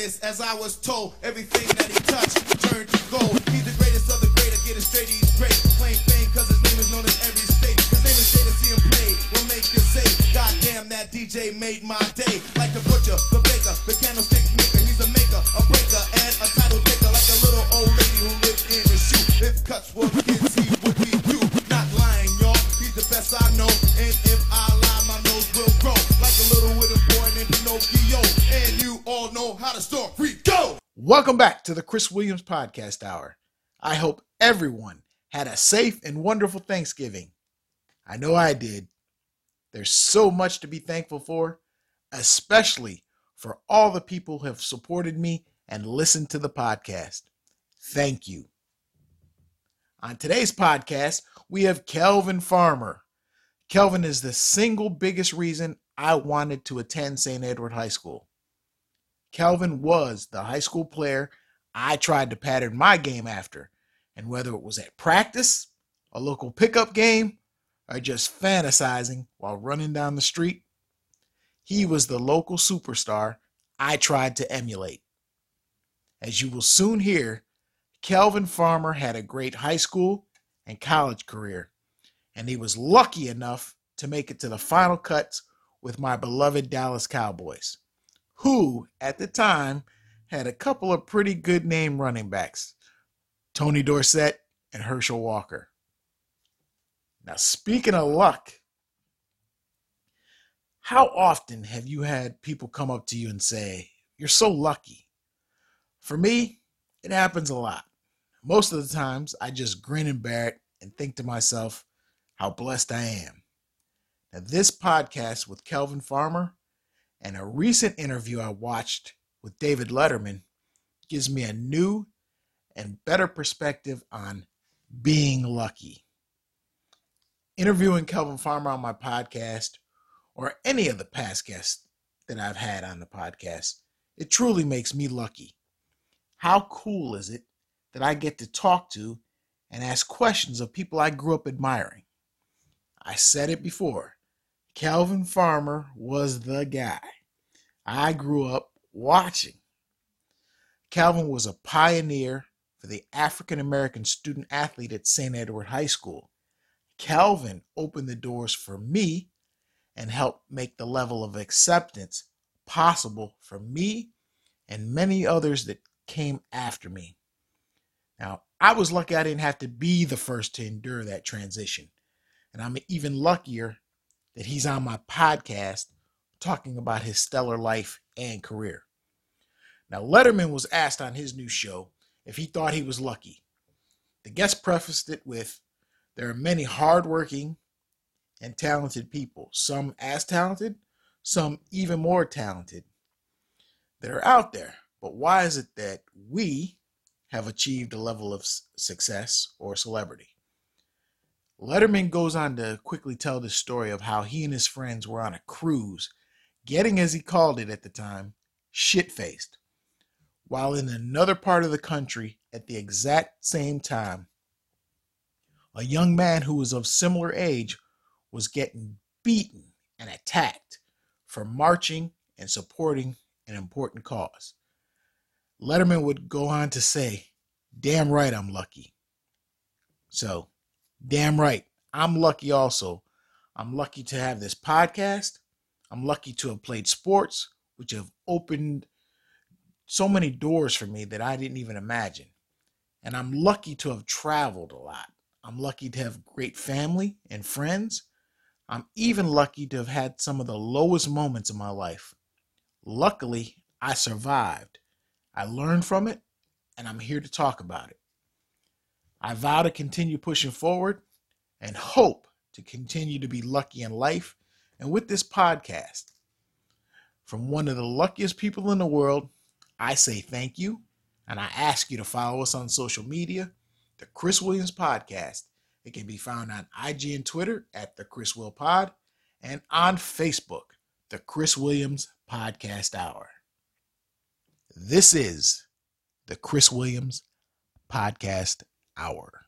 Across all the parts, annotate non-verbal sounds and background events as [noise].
as I was told. Everything that he touched turned to gold. He's the greatest of the great. I get it straight, he's great. Claim fame, cause his name is known in every state. His name is Jay to see him play. Will make you say, God damn, that DJ made my day. Like the butcher, the baker, the candlestick Welcome back to the Chris Williams Podcast Hour. I hope everyone had a safe and wonderful Thanksgiving. I know I did. There's so much to be thankful for, especially for all the people who have supported me and listened to the podcast. Thank you. On today's podcast, we have Kelvin Farmer. Kelvin is the single biggest reason I wanted to attend St. Edward High School. Kelvin was the high school player I tried to pattern my game after, and whether it was at practice, a local pickup game, or just fantasizing while running down the street, he was the local superstar I tried to emulate. As you will soon hear, Kelvin Farmer had a great high school and college career, and he was lucky enough to make it to the final cuts with my beloved Dallas Cowboys, who at the time had a couple of pretty good name running backs Tony Dorsett and Herschel Walker. Now, speaking of luck, how often have you had people come up to you and say, You're so lucky? For me, it happens a lot. Most of the times, I just grin and bear it and think to myself how blessed I am. Now, this podcast with Kelvin Farmer and a recent interview I watched with David Letterman gives me a new and better perspective on being lucky. Interviewing Kelvin Farmer on my podcast or any of the past guests that I've had on the podcast, it truly makes me lucky. How cool is it that I get to talk to and ask questions of people I grew up admiring? I said it before. Kelvin Farmer was the guy. I grew up watching. Kelvin was a pioneer for the African American student athlete at St. Edward High School. Kelvin opened the doors for me and helped make the level of acceptance possible for me and many others that came after me. Now, I was lucky I didn't have to be the first to endure that transition. And I'm even luckier that he's on my podcast talking about his stellar life and career. Now, Letterman was asked on his new show if he thought he was lucky. The guest prefaced it with There are many hardworking and talented people, some as talented, some even more talented, that are out there. But why is it that we have achieved a level of success or celebrity? Letterman goes on to quickly tell the story of how he and his friends were on a cruise, getting, as he called it at the time, shit faced, while in another part of the country at the exact same time, a young man who was of similar age was getting beaten and attacked for marching and supporting an important cause. Letterman would go on to say, Damn right, I'm lucky. So, damn right, I'm lucky also. I'm lucky to have this podcast. I'm lucky to have played sports, which have opened so many doors for me that I didn't even imagine. And I'm lucky to have traveled a lot. I'm lucky to have great family and friends. I'm even lucky to have had some of the lowest moments of my life. Luckily, I survived. I learned from it, and I'm here to talk about it. I vow to continue pushing forward and hope to continue to be lucky in life and with this podcast. From one of the luckiest people in the world, I say thank you, and I ask you to follow us on social media, the Chris Williams Podcast. It can be found on IG and Twitter at the Chris Will Pod and on Facebook, the Chris Williams Podcast Hour. This is the Chris Williams Podcast Hour.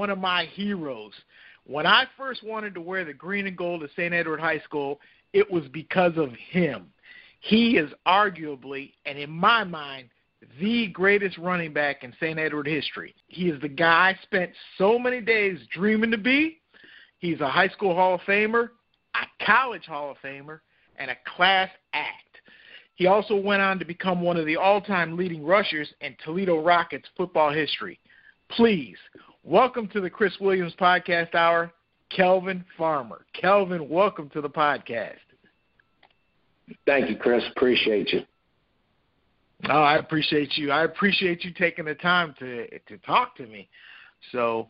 One of my heroes. When I first wanted to wear the green and gold at St. Edward High School, it was because of him. He is arguably, and in my mind, the greatest running back in St. Edward history. He is the guy I spent so many days dreaming to be. He's a high school Hall of Famer, a college Hall of Famer, and a class act. He also went on to become one of the all time leading rushers in Toledo Rockets football history. Please, welcome to the Chris Williams Podcast Hour, Kelvin Farmer. Kelvin, welcome to the podcast. Thank you, Chris. Appreciate you. Oh, I appreciate you. I appreciate you taking the time to to talk to me. So,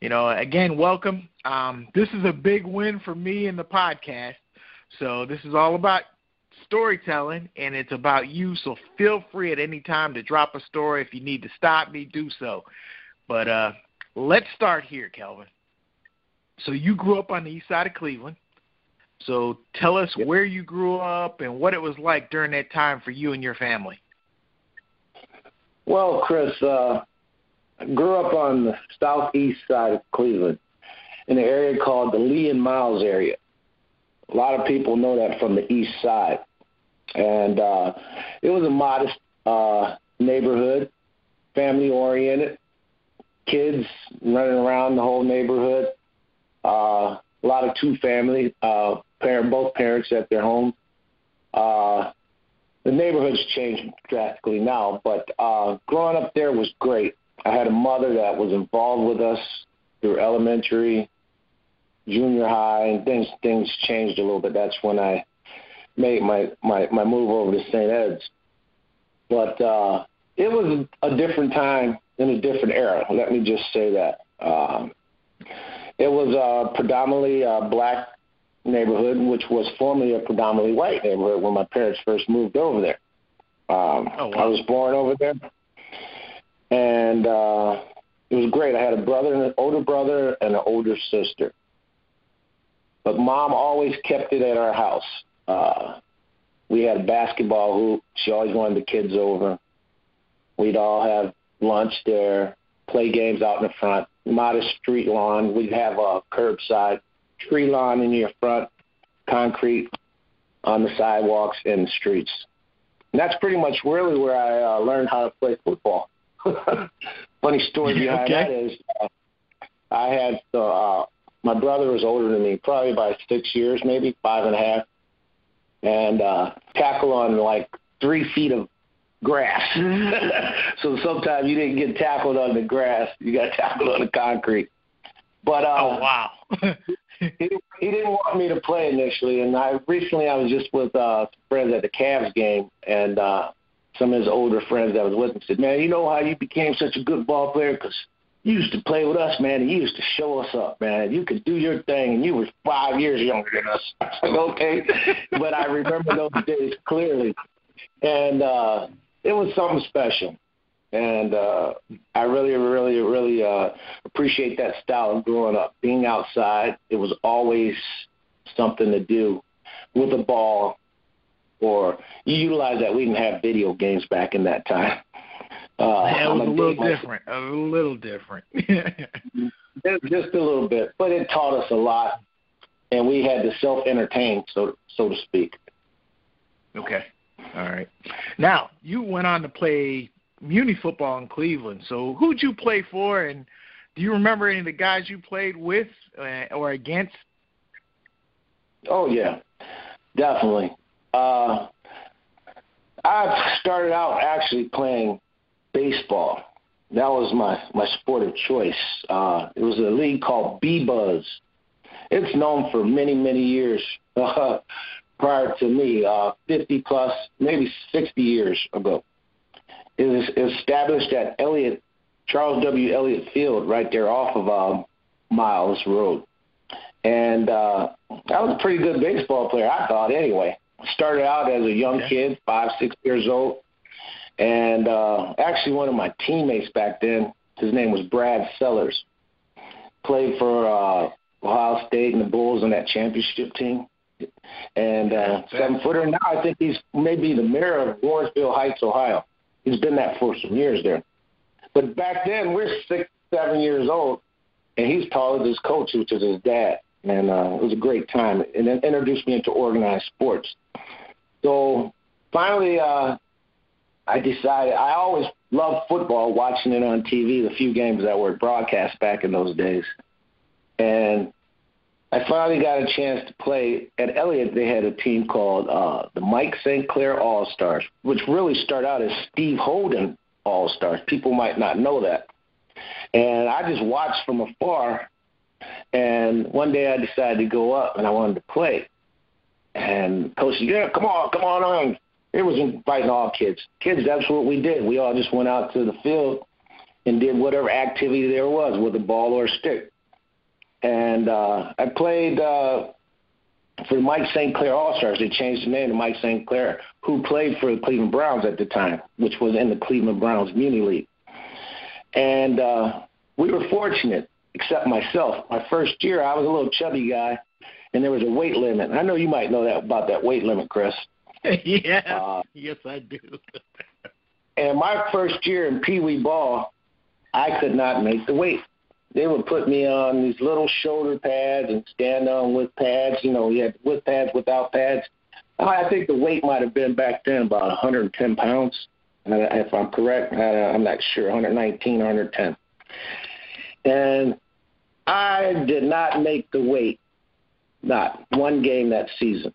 you know, again, welcome. Um, this is a big win for me in the podcast. So this is all about storytelling and it's about you. So feel free at any time to drop a story. If you need to stop me, do so. But uh, let's start here, Kelvin. So you grew up on the east side of Cleveland. So tell us yep. where you grew up and what it was like during that time for you and your family. Well, Chris, uh, I grew up on the southeast side of Cleveland in an area called the Lee and Miles area. A lot of people know that from the east side and uh, it was a modest uh, neighborhood, family oriented, kids running around the whole neighborhood. Uh, a lot of two family, uh, parent, both parents at their home. Uh, the neighborhood's changed drastically now, but uh, growing up there was great. I had a mother that was involved with us through elementary, junior high, and things things changed a little bit. That's when I made my my my move over to St. Ed's. But uh, it was a different time in a different era. Let me just say that. Um, it was a predominantly a black neighborhood, which was formerly a predominantly white neighborhood when my parents first moved over there. Um, oh, wow. I was born over there, and uh, it was great. I had a brother, and an older brother, and an older sister. But mom always kept it at our house. Uh, we had a basketball hoop. She always wanted the kids over. We'd all have lunch there, play games out in the front, modest street lawn. We'd have a curbside tree lawn in your front, concrete on the sidewalks and the streets. And that's pretty much really where I uh, learned how to play football. [laughs] Funny story behind okay. that is uh, I had uh, my brother was older than me, probably by six years, maybe five and a half and uh, tackle on like three feet of grass. [laughs] so sometimes you didn't get tackled on the grass; you got tackled on the concrete. But uh, oh wow. [laughs] he, he didn't want me to play initially, and I recently I was just with uh, friends at the Cavs game, and uh, some of his older friends that was with him said, "Man, you know how you became such a good ball player because you used to play with us, man, and you used to show us up, man. You could do your thing, and you were five years younger than us. [laughs] okay, but I remember those days clearly, and uh, it was something special. And uh, I really, really, really uh, appreciate that style of growing up. Being outside, it was always something to do with a ball, or you utilize that. We didn't have video games back in that time. Uh, yeah, it was a, a little different. A little different. [laughs] just a little bit, but it taught us a lot, and we had to self entertain, so so to speak. Okay, all right. Now you went on to play Muni football in Cleveland. So who'd you play for, and do you remember any of the guys you played with uh, or against? Oh yeah, definitely. Uh, I started out actually playing baseball. That was my my sport of choice. Uh, it was a league called B Buzz. It's known for many many years [laughs] prior to me, uh, 50 plus, maybe 60 years ago. It was established at Elliott Charles W. Elliott Field, right there off of uh, Miles Road. And uh, I was a pretty good baseball player, I thought, anyway. Started out as a young kid, five, six years old, and uh, actually, one of my teammates back then, his name was Brad Sellers, played for uh, Ohio State and the Bulls on that championship team. And uh, seven footer. Now I think he's maybe the mayor of Warrensville Heights, Ohio. He's been that for some years there. But back then, we're six, seven years old, and he's taller than his coach, which is his dad. And uh, it was a great time. And then introduced me into organized sports. So finally, uh, I decided I always loved football, watching it on TV, the few games that were broadcast back in those days. And I finally got a chance to play at Elliott. They had a team called uh, the Mike St. Clair All Stars, which really started out as Steve Holden All Stars. People might not know that. And I just watched from afar. And one day I decided to go up and I wanted to play. And coach said, "Yeah, come on, come on on." It was inviting all kids. Kids, that's what we did. We all just went out to the field and did whatever activity there was with a ball or a stick and uh, I played uh, for the Mike St. Clair All Stars. They changed the name to Mike St. Clair, who played for the Cleveland Browns at the time, which was in the Cleveland Browns Muni League. And uh, we were fortunate, except myself. My first year, I was a little chubby guy, and there was a weight limit. I know you might know that about that weight limit, Chris. [laughs] yeah. Uh, yes, I do. [laughs] and my first year in Pee Wee ball, I could not make the weight they would put me on these little shoulder pads and stand on with pads. You know, you had with pads, without pads. I think the weight might have been back then about 110 pounds, uh, if I'm correct. I'm not sure, 119, 110. And I did not make the weight, not one game that season.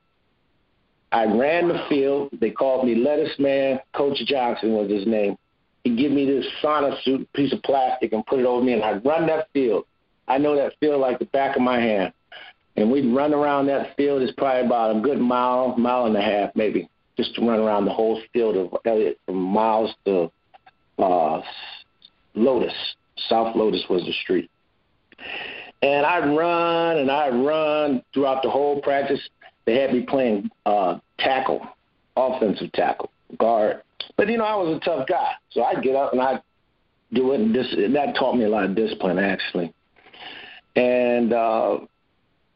I ran the field. They called me Lettuce Man. Coach Johnson was his name. He'd give me this sauna suit, piece of plastic, and put it over me, and I'd run that field. I know that field like the back of my hand. And we'd run around that field. It's probably about a good mile, mile and a half, maybe, just to run around the whole field of Elliott from Miles to uh, Lotus. South Lotus was the street. And I'd run and I'd run throughout the whole practice. They had me playing uh, tackle, offensive tackle, guard. But you know, I was a tough guy, so I'd get up and I'd do it. And this that taught me a lot of discipline, actually. And uh,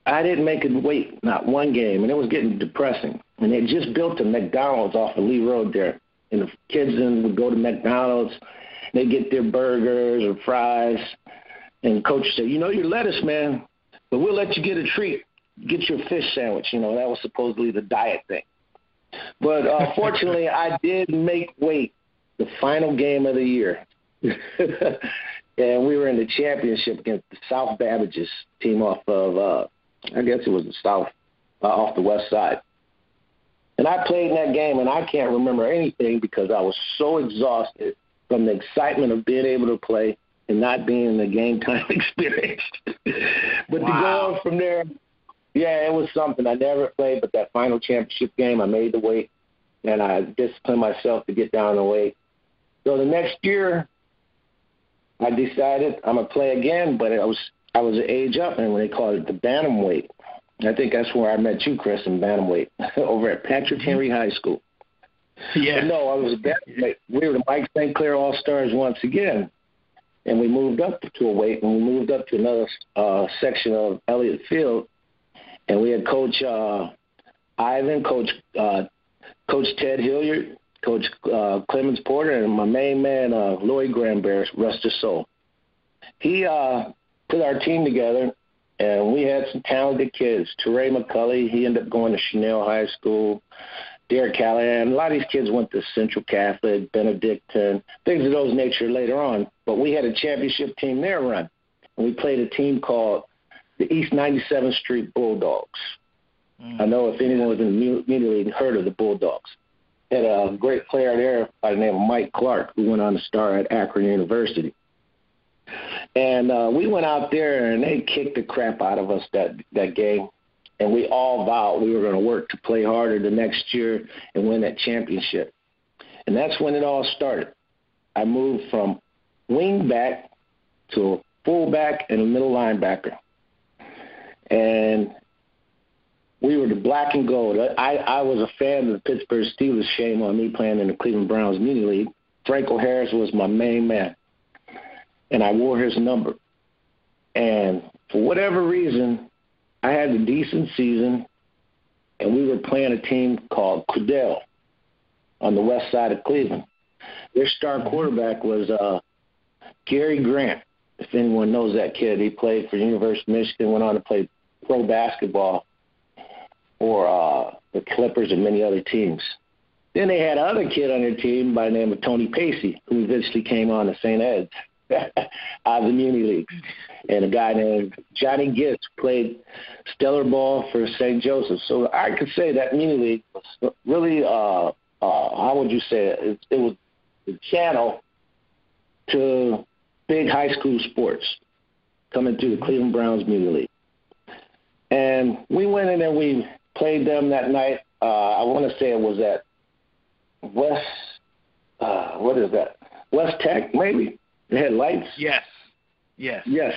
I didn't make it wait not one game, and it was getting depressing. And they just built a McDonald's off of Lee Road there, and the kids then would go to McDonald's. They get their burgers or fries, and coach said, "You know, you're lettuce, man, but we'll let you get a treat. Get your fish sandwich. You know, that was supposedly the diet thing." But uh, [laughs] fortunately, I did make weight the final game of the year. [laughs] and we were in the championship against the South Babbages team off of, uh, I guess it was the South, uh, off the west side. And I played in that game, and I can't remember anything because I was so exhausted from the excitement of being able to play and not being in the game time [laughs] experience. but wow. to go on from there, yeah, it was something. I never played, but that final championship game, I made the weight, and I disciplined myself to get down the weight. So the next year, I decided I'm gonna play again, but I was I was an age up, and when they called it the bantamweight, I think that's where I met you, Chris, in bantamweight [laughs] over at Patrick mm-hmm. Henry High School. Yeah. But no, I was a bantamweight. [laughs] We were the Mike St. Clair All Stars once again, and we moved up to a weight, and we moved up to another uh, section of Elliott Field, and we had Coach uh, Ivan, Coach uh, Coach Ted Hilliard, Coach uh, Clemens Porter, and my main man uh, Lloyd Granberry, rest his soul. He uh, put our team together, and we had some talented kids. Teray McCully, he ended up going to Chanel High School. Derek Callahan. A lot of these kids went to Central Catholic, Benedictine, things of those nature later on. But we had a championship team there run. And we played a team called the East 97th Street Bulldogs. Mm. I know if anyone was immediately heard of the Bulldogs. Had a great player there by the name of Mike Clark, who went on to star at Akron University. And uh, we went out there and they kicked the crap out of us that that game. And we all vowed we were going to work to play harder the next year and win that championship. And that's when it all started. I moved from wing back to fullback and a middle linebacker and we were the black and gold. I, I was a fan of the Pittsburgh Steelers. Shame on me playing in the Cleveland Browns Muni league. Franco Harris was my main man, and I wore his number. And for whatever reason, I had a decent season, and we were playing a team called Cudell on the west side of Cleveland. Their star quarterback was uh, Gary Grant, if anyone knows that kid, he played for University of Michigan, went on to play pro basketball for uh, the Clippers and many other teams. Then they had another kid on their team by the name of Tony Pacey, who eventually came on to St. Ed's [laughs] out of the Muni League. And a guy named Johnny Gist played stellar ball for St. Joseph. So I could say that Muni League was really, uh, uh, how would you say it? It, it was the channel to big high school sports coming through the Cleveland Browns Muni League. And we went in and we played them that night. Uh, I want to say it was at West, uh, what is that? West Tech, maybe. They had lights. Yes. Yes. Yes.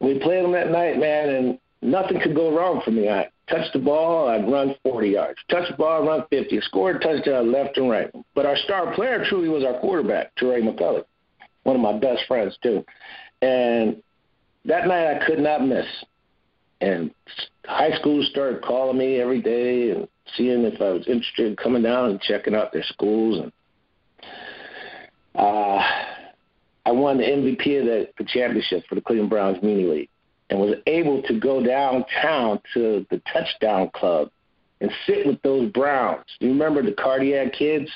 We played them that night, man, and nothing could go wrong for me. I touched the ball, I'd run 40 yards. Touch the ball, run 50. Scored touchdown left and right. But our star player truly was our quarterback, Terray McCullough, one of my best friends, too. And that night I could not miss. And high schools started calling me every day and seeing if I was interested in coming down and checking out their schools. And uh, I won the MVP of the, the championship for the Cleveland Browns Muni League and was able to go downtown to the Touchdown Club and sit with those Browns. Do you remember the cardiac kids?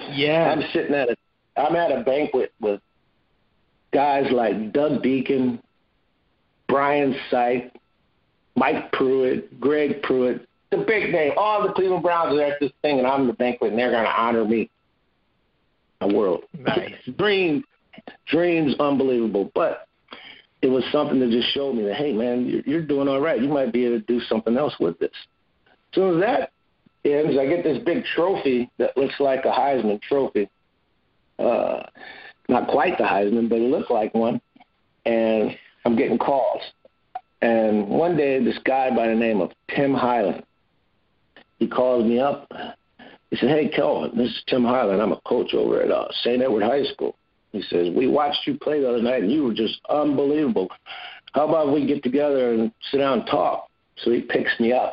Yeah. I'm sitting at a I'm at a banquet with guys like Doug Dieken, Brian Sipe, Mike Pruitt, Greg Pruitt, the big name. All the Cleveland Browns are at this thing, and I'm the banquet, and they're going to honor me. The world. Nice. [laughs] Dream, dreams, unbelievable. But it was something that just showed me that, hey, man, you're, you're doing all right. You might be able to do something else with this. As soon as that ends, I get this big trophy that looks like a Heisman trophy. Uh, not quite the Heisman, but it looked like one. And I'm getting calls. And one day, this guy by the name of Tim Highland, he calls me up. He said, "Hey, Kelvin, this is Tim Highland. I'm a coach over at uh, St. Edward High School." He says, "We watched you play the other night, and you were just unbelievable. How about we get together and sit down and talk?" So he picks me up.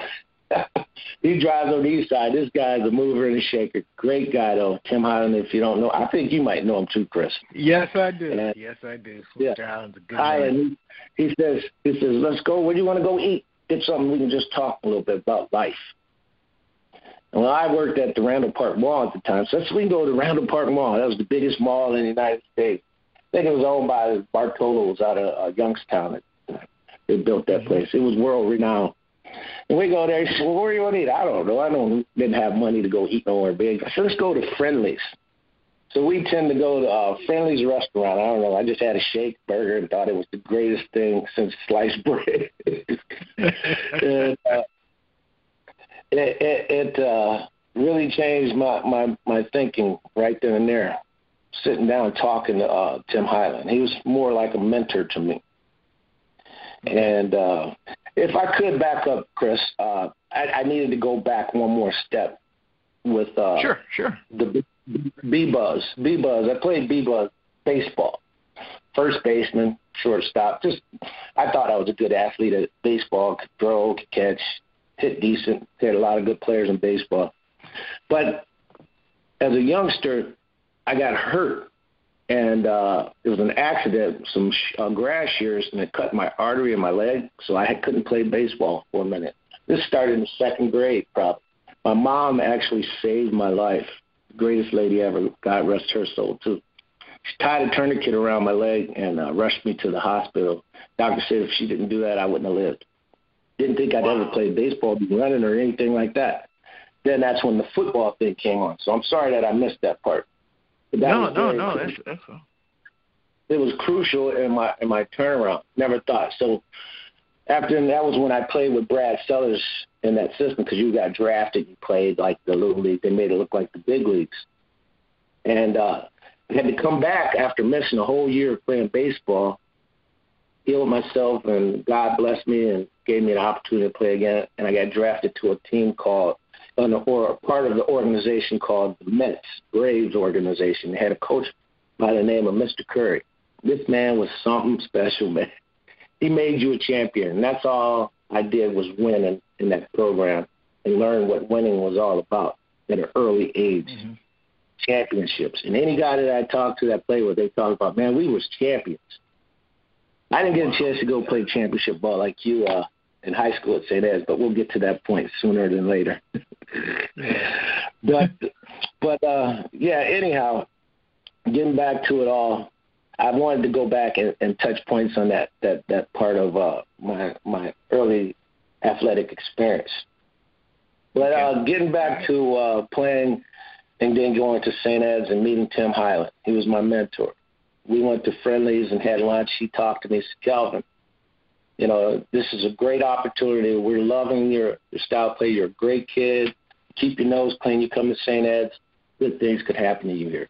[laughs] he drives on the east side. This guy's a mover and a shaker. Great guy though, Tim Highland. If you don't know, I think you might know him too, Chris. Yes, I do. And, yes, I do. Yeah. Highland's a good Highland. He, he says, he says, let's go. Where do you want to go eat? Get something we can just talk a little bit about life. And when I worked at the Randall Park Mall at the time, so let's we can go to Randall Park Mall. That was the biggest mall in the United States. I think it was owned by Bartolo's out of uh, Youngstown. They built that place. It was world renowned. And we go there. He said, well, where you want to eat? I don't know. I don't didn't have money to go eat nowhere big. I said, let's go to Friendly's. So we tend to go to uh, Friendly's restaurant. I don't know. I just had a shake burger and thought it was the greatest thing since sliced [laughs] bread. and, uh, it it, it uh, really changed my, my my thinking right then and there. Sitting down talking to uh, Tim Highland, he was more like a mentor to me. And uh, if I could back up, Chris, uh, I, I needed to go back one more step with uh, Sure, sure. the B buzz. B buzz. I played B buzz baseball. First baseman, shortstop. Just I thought I was a good athlete at baseball. Could throw, could catch, hit decent. Had a lot of good players in baseball. But as a youngster, I got hurt, and uh, it was an accident. Some sh- uh, grass shears, and it cut my artery in my leg, so I couldn't play baseball for a minute. This started in the second grade, probably. My mom actually saved my life. Greatest lady ever. God rest her soul too. She tied a tourniquet around my leg and uh, rushed me to the hospital. Doctor said if she didn't do that, I wouldn't have lived. Didn't think I'd Wow. ever play baseball, be running or anything like that. Then that's when the football thing came on. So I'm sorry that I missed that part. No, no, no. cru- That's that's all. it was crucial in my in my turnaround. Never thought so. After that was when I played with Brad Sellers in that system because you got drafted. You played like the little league. They made it look like the big leagues. And uh, I had to come back after missing a whole year of playing baseball, healed myself, and God blessed me and gave me an opportunity to play again. And I got drafted to a team called, an, or part of the organization called the Mets Braves organization. They had a coach by the name of Mr. Curry. This man was something special, man. [laughs] He made you a champion, and that's all I did was win in, in that program and learn what winning was all about at an early age. Mhm. championships. And any guy that I talked to that played with, they talk about, man, we was champions. I didn't get a chance to go play championship ball like you uh, in high school at St. Ed's, but we'll get to that point sooner than later. [laughs] but but uh, yeah, anyhow, getting back to it all, I wanted to go back and, and touch points on that that that part of uh, my my early athletic experience. But uh, getting back to uh, playing and then going to St. Ed's and meeting Tim Highland, he was my mentor. We went to Friendly's and had lunch. He talked to me, said, Kelvin, you know, this is a great opportunity. We're loving your, your style play. You're a great kid. Keep your nose clean. You come to St. Ed's, good things could happen to you here.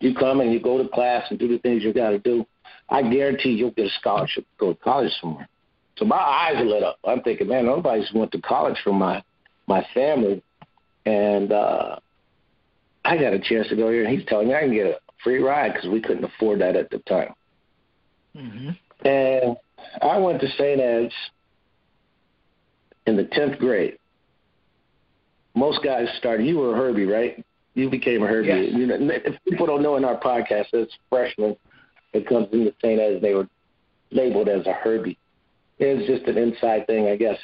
You come and you go to class and do the things you got to do. I guarantee you'll get a scholarship to go to college somewhere. So my eyes are lit up. I'm thinking, man, nobody's went to college from my my family, and uh, I got a chance to go here. And he's telling me I can get a free ride because we couldn't afford that at the time. Mm-hmm. And I went to St. Ed's in the tenth grade. Most guys started. You were a Herbie, right? You became a Herbie. Yes. You know, if people don't know in our podcast, it's freshmen that comes into St. Ed's. They were labeled as a Herbie. It's just an inside thing, I guess.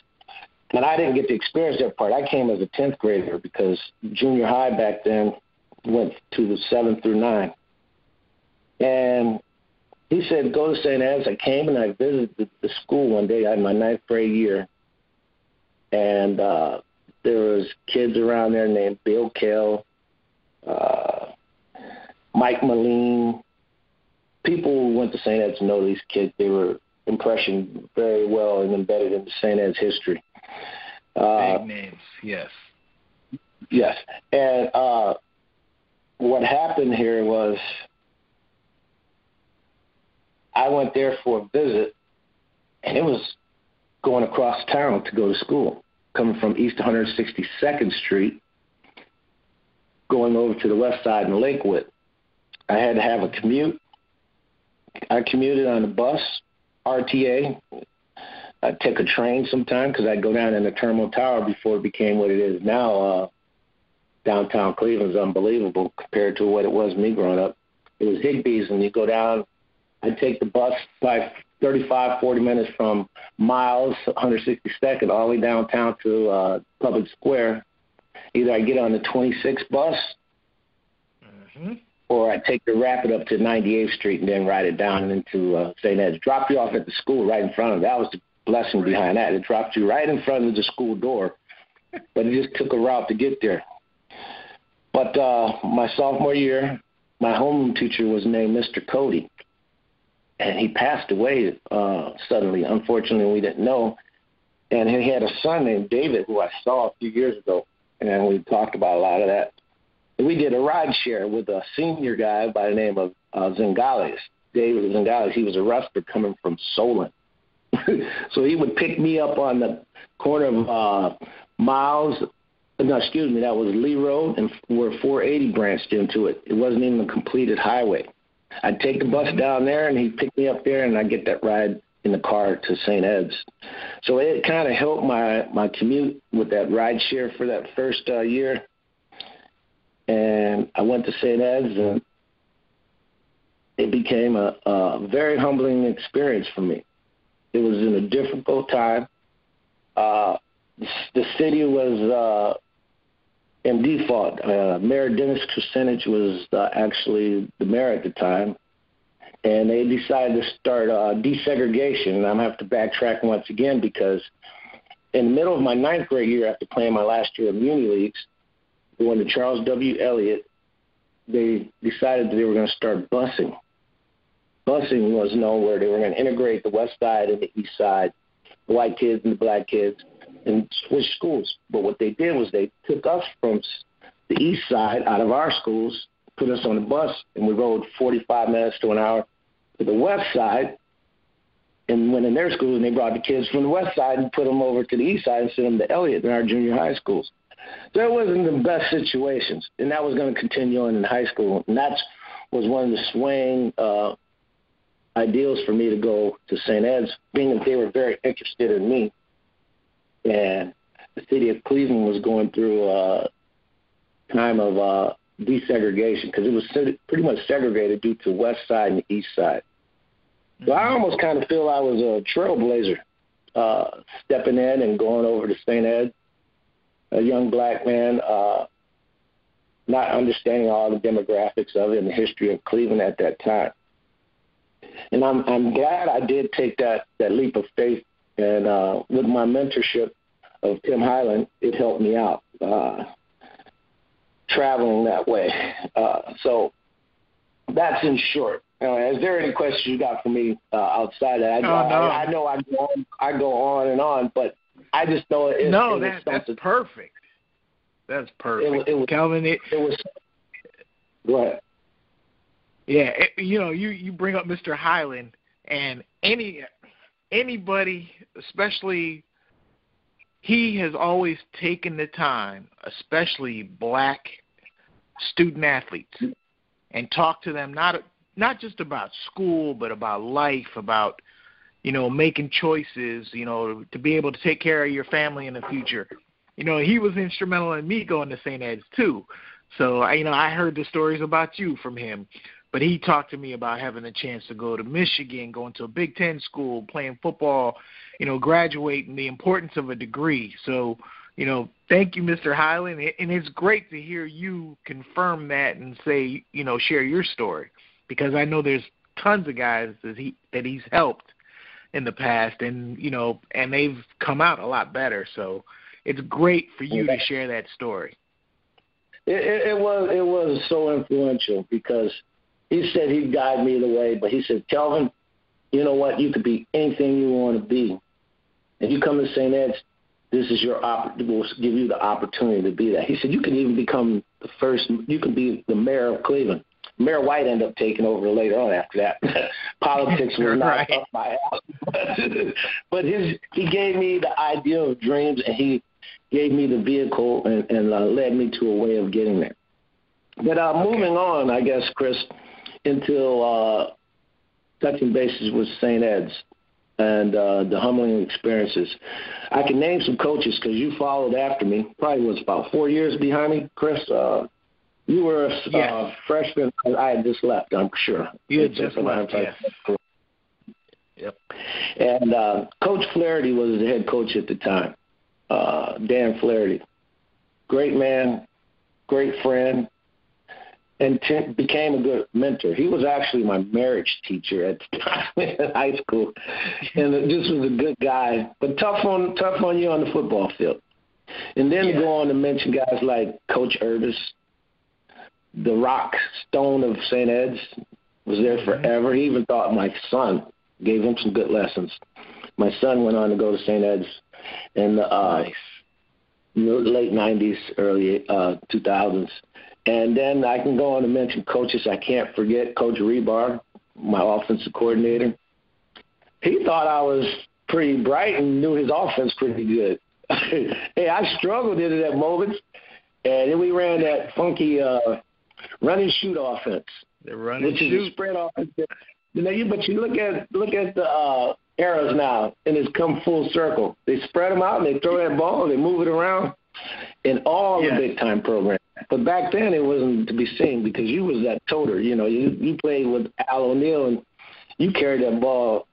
And I didn't get to experience that part. I came as a 10th grader because junior high back then went to the 7th through 9. And he said, go to St. Anne's. I came and I visited the school one day. I had my ninth grade year. And uh, there was kids around there named Bill Kell, uh, Mike Moline. People who went to St. Ed's know these kids. They were impression very well and embedded into St. Ed's history. Uh, Big names, yes. Yes. And uh, what happened here was I went there for a visit, and it was going across town to go to school, coming from East 162nd Street, going over to the west side in Lakewood. I had to have a commute. I commuted on a bus, RTA. I'd take a train sometime because I'd go down in the Terminal Tower before it became what it is now. Uh, downtown Cleveland's unbelievable compared to what it was me growing up. It was Higbee's, and you go down I'd take the bus by 35, 40 minutes from Miles, 162nd, all the way downtown to uh, Public Square. Either I get on the 26 bus, mm-hmm. or I take the rapid up to 98th Street and then ride it down into uh, St. Ed's. Drop you off at the school right in front of. That was the blessing behind that. It dropped you right in front of the school door, but it just took a route to get there. But uh, my sophomore year, my home teacher was named Mr. Cody and he passed away uh, suddenly. Unfortunately, we didn't know. And he had a son named David, who I saw a few years ago, and we talked about a lot of that. We did a ride share with a senior guy by the name of uh, Zingales. David Zingales. He was a wrestler coming from Solon. [laughs] so he would pick me up on the corner of uh, Miles. No, excuse me, that was Lee Road, and where 480 branched into it. It wasn't even a completed highway. I'd take the bus down there, and he'd pick me up there, and I'd get that ride in the car to St. Ed's. So it kind of helped my my commute with that ride share for that first uh, year. And I went to St. Ed's, and it became a, a very humbling experience for me. It was in a difficult time. Uh, the city was uh, in default. Uh, Mayor Dennis Kucinich was uh, actually the mayor at the time, and they decided to start uh, desegregation. And I'm have to backtrack once again because in the middle of my ninth grade year, after playing my last year of Muni Leagues, going to Charles W. Eliot, they decided that they were going to start busing. Busing was known where they were going to integrate the west side and the east side, the white kids and the black kids and switch schools. But what they did was they took us from the east side out of our schools, put us on the bus, and we rode 45 minutes to an hour to the west side. And went in their schools, and they brought the kids from the west side and put them over to the east side and sent them to Eliot in our junior high schools. It wasn't the best situations, and that was going to continue on in high school. And that was one of the swaying uh, ideals for me to go to St. Ed's, being that they were very interested in me and the city of Cleveland was going through a time of uh, desegregation because it was pretty much segregated due to West Side and East Side. So I mm-hmm. almost kind of feel I was a trailblazer, uh, stepping in and going over to St. Ed, a young black man, uh, not understanding all the demographics of it and the history of Cleveland at that time. And I'm I'm glad I did take that that leap of faith, and uh, with my mentorship of Tim Highland, it helped me out uh, traveling that way. Uh, so that's in short. Uh, is there any questions you got for me uh, outside that? I, oh, no. I, I know I go on, I go on and on, but I just know it. No, it that, that's perfect. That's perfect, it, it was, Kelvin. It, it was. Go ahead. Yeah, it, you know, you you bring up Mr. Highland, and any anybody, especially he has always taken the time, especially black student athletes, and talked to them not not just about school, but about life, about you know making choices, you know, to be able to take care of your family in the future. You know, he was instrumental in me going to St. Ed's too. So, you know, I heard the stories about you from him. But he talked to me about having a chance to go to Michigan, going to a Big Ten school, playing football, you know, graduating, the importance of a degree. So, you know, thank you, Mr. Highland. And it's great to hear you confirm that and say, you know, share your story because I know there's tons of guys that he that he's helped in the past and you know and they've come out a lot better so it's great for you to share that story it, it, it was it was so influential because he said he'd guide me the way, but he said, Kelvin, you know what? You could be anything you want to be. And you come to St. Ed's, this is your opportunity, We'll give you the opportunity to be that. He said, you can even become the first, you can be the mayor of Cleveland. Mayor White ended up taking over later on after that. [laughs] Politics was [laughs] not right. up my alley. [laughs] but his, he gave me the idea of dreams, and he gave me the vehicle and, and uh, led me to a way of getting there. But uh, okay. moving on, I guess, Chris, until uh, touching bases with St. Ed's and uh, the humbling experiences. I can name some coaches because you followed after me. Probably was about four years behind me, Chris. Uh, you were a yes. uh, freshman. I had just left. I'm sure. You had just left. Yes. Yep. And uh, Coach Flaherty was the head coach at the time. Uh, Dan Flaherty, great man, great friend, and t- became a good mentor. He was actually my marriage teacher at the time [laughs] in high school, and this was a good guy, but tough on tough on you on the football field. And then yeah. to go on to mention guys like Coach Urbis, the rock stone of St. Ed's, was there mm-hmm. forever. He even thought my son gave him some good lessons. My son went on to go to St. Ed's in the uh, nice. late '90s, early uh, 2000s and then I can go on to mention coaches. I can't forget Coach Rebar, my offensive coordinator. He thought I was pretty bright and knew his offense pretty good. [laughs] hey, I struggled in it at moments, and then we ran that funky uh, run and shoot offense, the run which is a spread offense. You know, you but you look at look at the uh, arrows now, and it's come full circle. They spread them out and they throw that ball and they move it around in all the big time programs. But back then it wasn't to be seen because you was that toter. You know, you you played with Al O'Neal and you carried that ball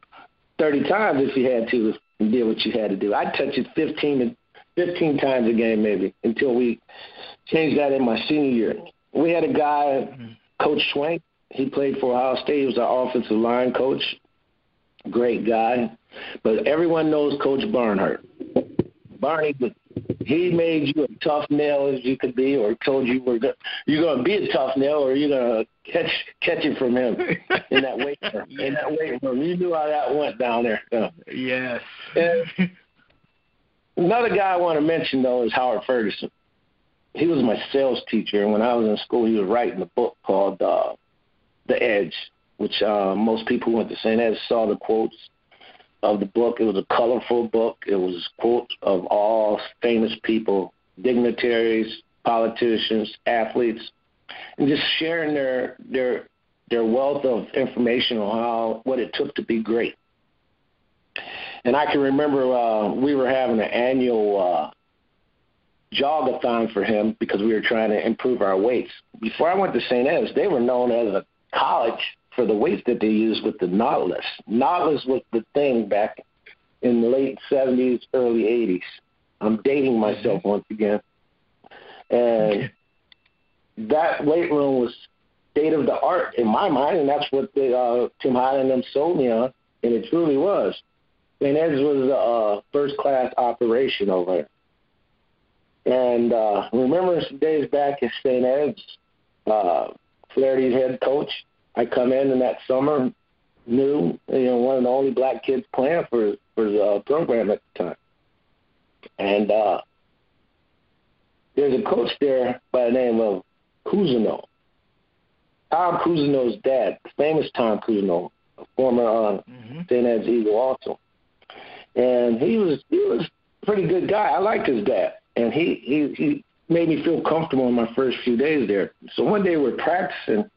thirty times if you had to and did what you had to do. I touched it fifteen fifteen times a game maybe until we changed that in my senior year. We had a guy, mm-hmm. Coach Schwenk. He played for Ohio State. He was our offensive line coach. Great guy. But everyone knows Coach Barnhart. Barney was he made you a tough nail as you could be, or told you were go- you're going to be a tough nail, or you're going to catch catch it from him [laughs] in that weight room. yes. In that weight room, you knew how that went down there. So. Yes. And another guy I want to mention though is Howard Ferguson. He was my sales teacher, and when I was in school, he was writing a book called uh, The Edge, which uh, most people who went to St. Ed saw the quotes of the book. It was a colorful book. It was quotes of all famous people, dignitaries, politicians, athletes, and just sharing their their their wealth of information on how what it took to be great. And I can remember uh, we were having an annual uh, jogathon for him because we were trying to improve our weights. Before I went to St. Ed's, they were known as a college for the weights that they used with the Nautilus. Nautilus was the thing back in the late 70s, early 80s. I'm dating myself once again. And that weight room was state of the art in my mind, and that's what the, uh, Tim Highland them sold me on, and it truly was. St. Ed's was a uh, first class operation over there. And uh, remember some days back at St. Ed's, uh, Flaherty's head coach, I come in in that summer, new, you know, one of the only black kids playing for for the uh, program at the time. And uh, there's a coach there by the name of Cousineau. Tom Cousineau's dad, famous Tom Cousineau, a former uh, mm-hmm. St. Ed's Eagle also. And he was he was a pretty good guy. I liked his dad and he he he made me feel comfortable in my first few days there. So one day we're practicing,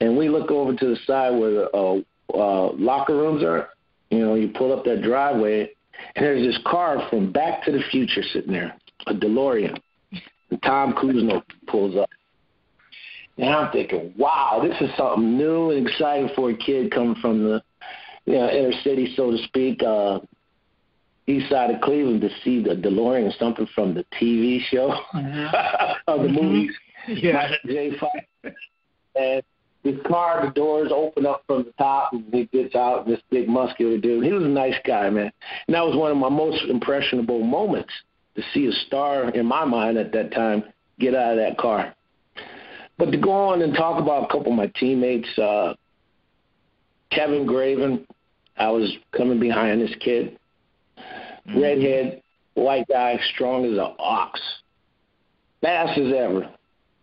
and we look over to the side where the uh, uh, locker rooms are. You know, you pull up that driveway, and there's this car from Back to the Future sitting there, a DeLorean. And Tom Cousineau pulls up. And I'm thinking, wow, this is something new and exciting for a kid coming from the you know, inner city, so to speak. Uh, east side of Cleveland to see the DeLorean, something from the TV show mm-hmm. [laughs] of the mm-hmm. movies. Yeah, [laughs] J. And his car, the doors open up from the top, and he gets out. This big muscular dude. He was a nice guy, man. And that was one of my most impressionable moments to see a star in my mind at that time get out of that car. But to go on and talk about a couple of my teammates, uh, Kevin Graven, I was coming behind this kid mm-hmm. redhead, white guy, strong as an ox, fast as ever.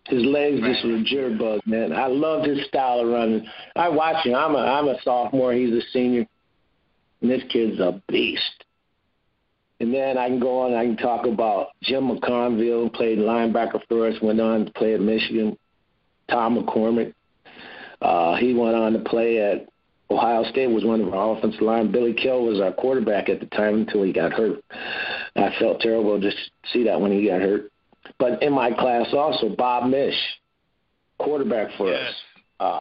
His legs just were jitterbug, man. I loved his style of running. I watch him. I'm a I'm a sophomore. He's a senior, and this kid's a beast. And then I can go on. I can talk about Jim McConville, played linebacker for us. Went on to play at Michigan. Tom McCormick. Uh, he went on to play at Ohio State was one of our offensive line. Billy Kill was our quarterback at the time until he got hurt. I felt terrible just to see that when he got hurt. But in my class also, Bob Mish, quarterback for yes. us, uh,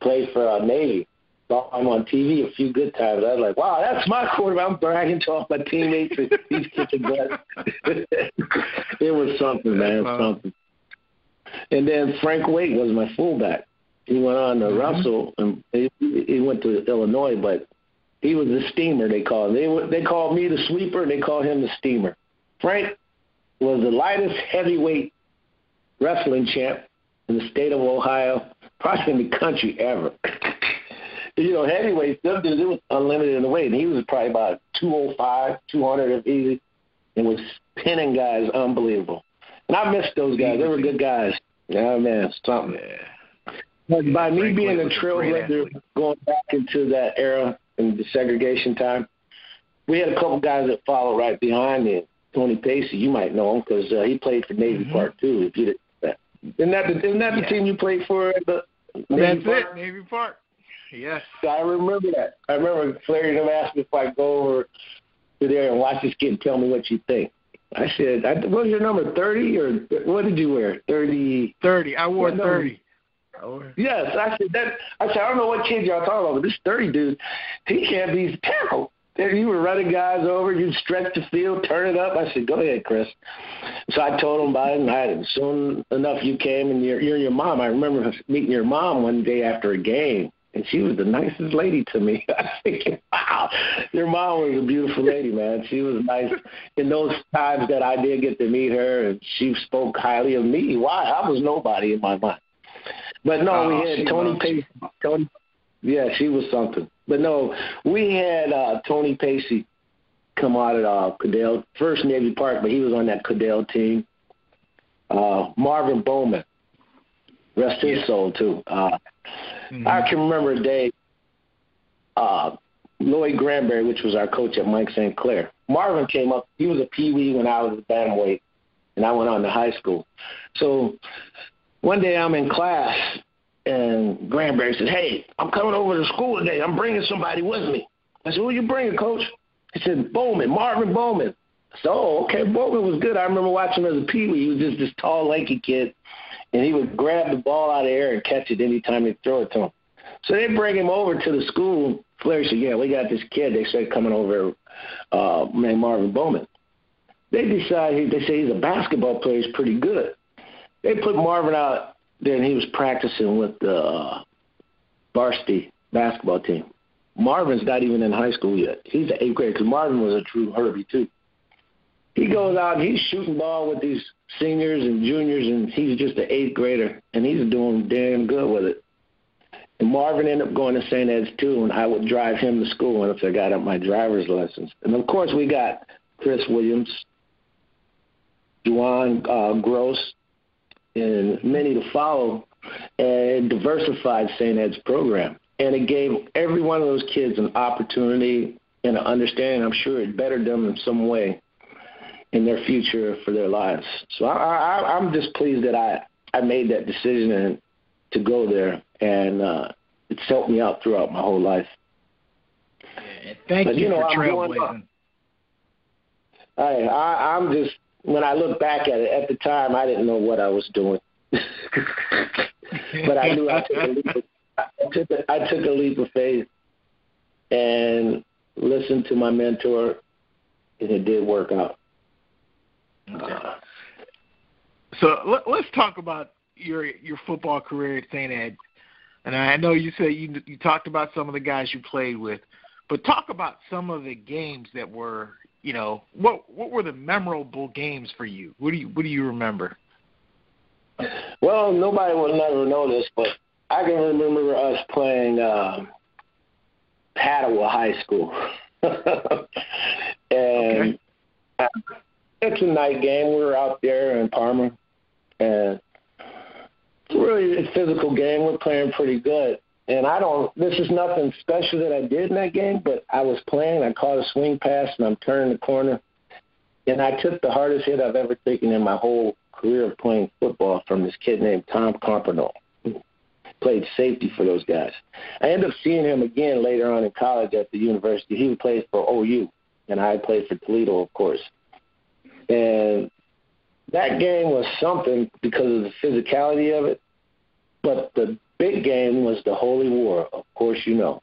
played for uh, Navy. Saw him on TV a few good times. I was like, wow, that's my quarterback. I'm bragging to all my teammates. He's kicking butt. it was something, man. Something. And then Frank Waite was my fullback. He went on to mm-hmm. Russell, and he, he went to Illinois, but he was the steamer. They called they they called me the sweeper, and they called him the steamer. Frank was the lightest heavyweight wrestling champ in the state of Ohio, probably in the country ever. [laughs] you know, heavyweights, them dudes, it was unlimited in the weight. And he was probably about 205, 200 if easy, and was pinning guys unbelievable. And I missed those guys. They were good guys. Yeah, man, something. Yeah. But by me being a trailblazer, going back into that era in the segregation time, we had a couple guys that followed right behind me. Tony Pacey, you might know him because uh, he played for Navy mm-hmm. Park too. If you did that, isn't that the, isn't that the team you played for? The Navy That's Park? it, Navy Park. Yes. I remember that. I remember Flaherty asked me if I go over to there and watch this kid and tell me what you think. I said, I, what was your number, 30 or what did you wear? 30? 30. I wore 30. Yes, I said that. I said I don't know what kid y'all talking about, but this thirty dude, he can't be tackled. You were running guys over, You'd stretch the field, turn it up. I said, "Go ahead, Chris." So I told him about it, and I, soon enough you came, and you're, you're your mom. I remember meeting your mom one day after a game, and she was the nicest lady to me. [laughs] I was thinking, wow, your mom was a beautiful lady, man. She was nice. In those times that I did get to meet her, and she spoke highly of me. Why? I was nobody in my mind. But no, oh, we had Tony Pacey. Tony, yeah, she was something. But no, we had uh, Tony Pacey come out at uh, Cudell, first Navy Park, but he was on that Cudell team. Uh, Marvin Bowman, rest his soul too. Uh, mm-hmm. I can remember a day. Uh, Lloyd Granberry, which was our coach at Mike St. Clair. Marvin came up. He was a Pee Wee when I was a bantamweight, and I went on to high school. So one day I'm in class and Granberry said, Hey, I'm coming over to school today. I'm bringing somebody with me. I said, Who you bringing, coach? He said, Bowman, Marvin Bowman. So okay, Bowman was good. I remember watching him as a peewee. He was just this tall, lanky kid, and he would grab the ball out of the air and catch it anytime they throw it to him. So they bring him over to the school. Flair said, "Yeah, we got this kid." They said coming over, uh, named Marvin Bowman. They decide they say he's a basketball player. He's pretty good. They put Marvin out there, and he was practicing with the uh, varsity basketball team. Marvin's not even in high school yet. He's an eighth grade because Marvin was a true Herbie too. He goes out he's shooting ball with these seniors and juniors, and he's just an eighth grader, and he's doing damn good with it. And Marvin ended up going to St. Ed's too, and I would drive him to school once I got up my driver's license. And of course, we got Chris Williams, Juwan uh, Gross, and many to follow, and diversified St. Ed's program. And it gave every one of those kids an opportunity and an understanding. I'm sure it bettered them in some way in their future for their lives. So I, I, I'm just pleased that I, I made that decision and, to go there, and uh, it's helped me out throughout my whole life. thank but, you, you know, for trailblazing. I, I, I'm just when I look back at it, at the time I didn't know what I was doing, but I knew I took a leap. Of, I took a, I took a leap of faith and listened to my mentor, and it did work out. Okay. So let, let's talk about your your football career at St. Ed. And I know you said you you talked about some of the guys you played with, but talk about some of the games that were, you know, what what were the memorable games for you? What do you what do you remember? Well, nobody will never know this, but I can remember us playing uh, Padua High School, [laughs] and Okay. it's a night game. We were out there in Parma, and it's really a physical game. We're playing pretty good. And I don't. This is nothing special that I did in that game, but I was playing. I caught a swing pass, and I'm turning the corner, and I took the hardest hit I've ever taken in my whole career of playing football from this kid named Tom Carpenter. Played safety for those guys. I ended up seeing him again later on in college at the university. He played for OU, and I played for Toledo, of course. And that game was something because of the physicality of it. But the big game was the Holy War, of course, you know.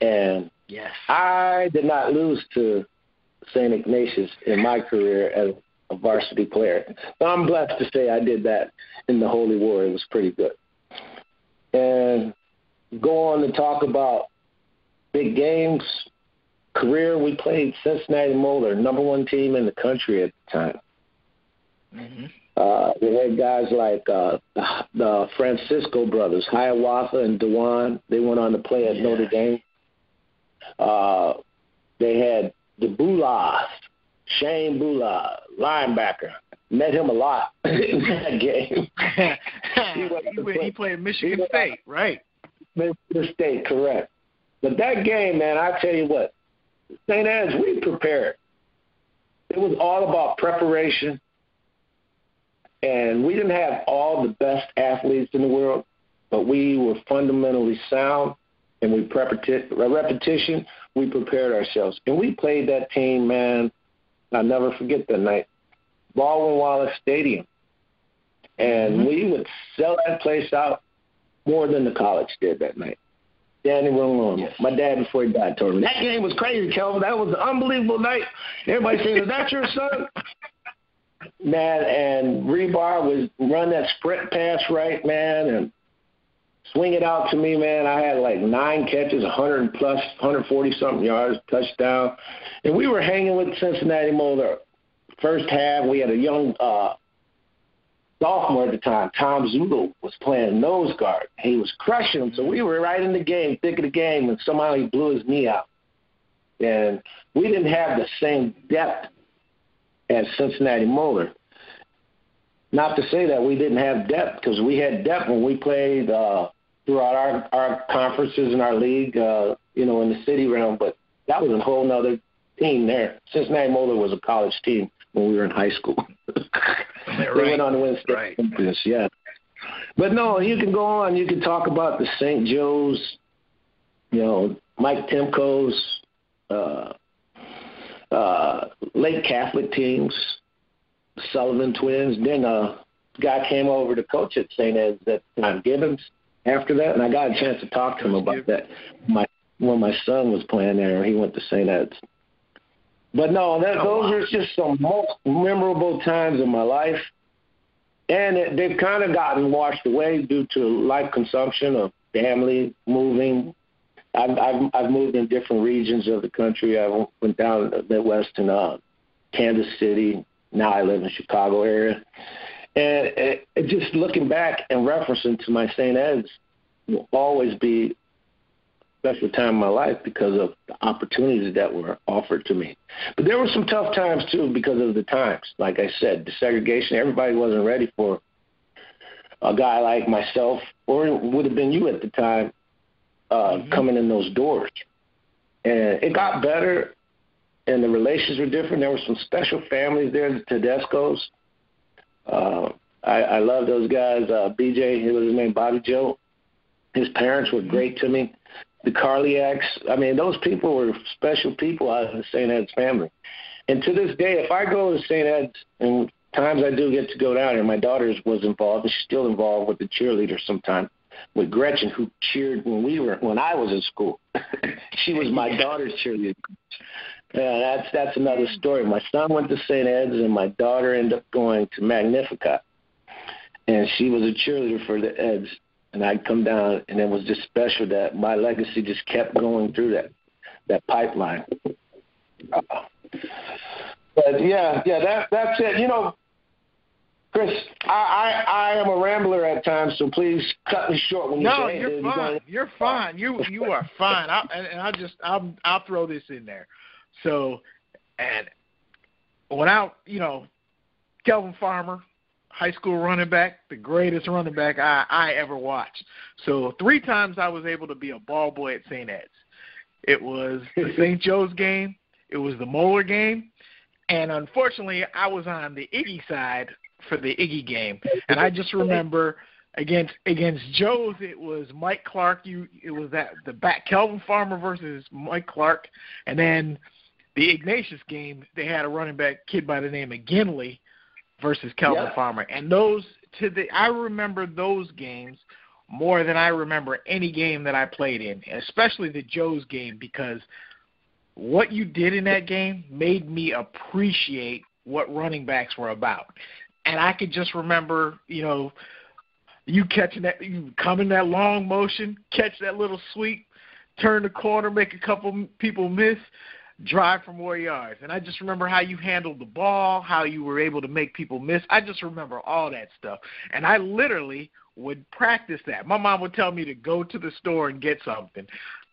And Yes. I did not lose to St. Ignatius in my career as a varsity player. So I'm blessed to say I did that in the Holy War. It was pretty good. And go on to talk about big games. Career, we played Cincinnati Moeller, number one team in the country at the time. hmm Uh, we had guys like uh, the Francisco brothers, Hiawatha and Dewan. They went on to play at Yeah. Notre Dame. Uh, they had the Bullough, Shane Bullough, linebacker. Met him a lot [coughs] in that game. [laughs] he, to went- he played Michigan he State, right? Mississippi State, correct. But that game, man, I tell you what, St. Ed's, we prepared. It was all about preparation, and we didn't have all the best athletes in the world, but we were fundamentally sound, and we repetition. We prepared ourselves, and we played that team, man. I'll never forget that night, Baldwin Wallace Stadium, and Mhm. we would sell that place out more than the college did that night. Danny Room. Yes. My dad, before he died, told me that game was crazy, Kelvin. That was an unbelievable night. Everybody saying, "Is that your son?" Man, and Rebar was run that sprint pass right, man, and swing it out to me, man. I had like nine catches, 100 plus, 140 something yards, touchdown, and we were hanging with Cincinnati Moeller. First half, we had a young uh, sophomore at the time, Tom Zulu, was playing nose guard. He was crushing him, so we were right in the game, thick of the game, and somehow he blew his knee out. And we didn't have the same depth as Cincinnati Moeller. Not to say that we didn't have depth, because we had depth when we played uh, throughout our, our conferences and our league, uh, you know, in the city realm, but that was a whole nother team there. Cincinnati Moeller was a college team when we were in high school. [laughs] They Right. went on to win state Right. championships, yeah. But no, you can go on. You can talk about the St. Joe's, you know, Mike Timko's, uh, uh, Lake Catholic teams, Sullivan twins. Then a guy came over to coach at St. Ed's that time, Gibbons. After that, and I got a chance to talk to him about that. My when my son was playing there, and he went to St. Ed's. But no, that, oh, those wow. are just some most memorable times in my life, and it, they've kind of gotten washed away due to life consumption of family moving. I've, I've I've moved in different regions of the country. I went down to the Midwest in uh, Kansas City. Now I live in the Chicago area, and it, just looking back and referencing to my St. Ed's will always be special time in my life because of the opportunities that were offered to me. But there were some tough times too because of the times. Like I said, the segregation, everybody wasn't ready for a guy like myself, or would have been you at the time, uh, mm-hmm. coming in those doors. And it got better, and the relations were different. There were some special families there, the Tedescos. Uh, I, I love those guys. Uh, BJ, he was his name, Bobby Joe. His parents were great to me the Carliacs. I mean, those people were special people out of the St. Ed's family. And to this day, if I go to St. Ed's, and times I do get to go down there, my daughter was involved, and she's still involved with the cheerleader sometimes, with Gretchen, who cheered when we were when I was in school. [laughs] she was my daughter's cheerleader. Yeah, that's that's another story. My son went to St. Ed's, and my daughter ended up going to Magnificat, and she was a cheerleader for the Eds and I'd come down, and it was just special that my legacy just kept going through that that pipeline. Uh, but yeah, yeah, that that's it. You know, Chris, I, I I am a rambler at times, so please cut me short when you no, say you're fine. You're fine. You you are [laughs] fine. I, and, and I just I'll I'll throw this in there. So, and without you know, Kelvin Farmer, high school running back, the greatest running back I, I ever watched. So three times I was able to be a ball boy at St. Ed's. It was the [laughs] St. Joe's game, it was the Moeller game, and unfortunately I was on the Iggy side for the Iggy game. And I just remember against against Joe's it was Mike Clark, you it was that the back Kelvin Farmer versus Mike Clark and then the Ignatius game they had a running back kid by the name of Ginley versus Kelvin yeah. Farmer. And those to the I remember those games more than I remember any game that I played in, especially the Joe's game because what you did in that game made me appreciate what running backs were about. And I could just remember, you know, you catching that you coming that long motion, catch that little sweep, turn the corner, make a couple people miss, drive for more yards. And I just remember how you handled the ball, how you were able to make people miss. I just remember all that stuff. And I literally would practice that. My mom would tell me to go to the store and get something.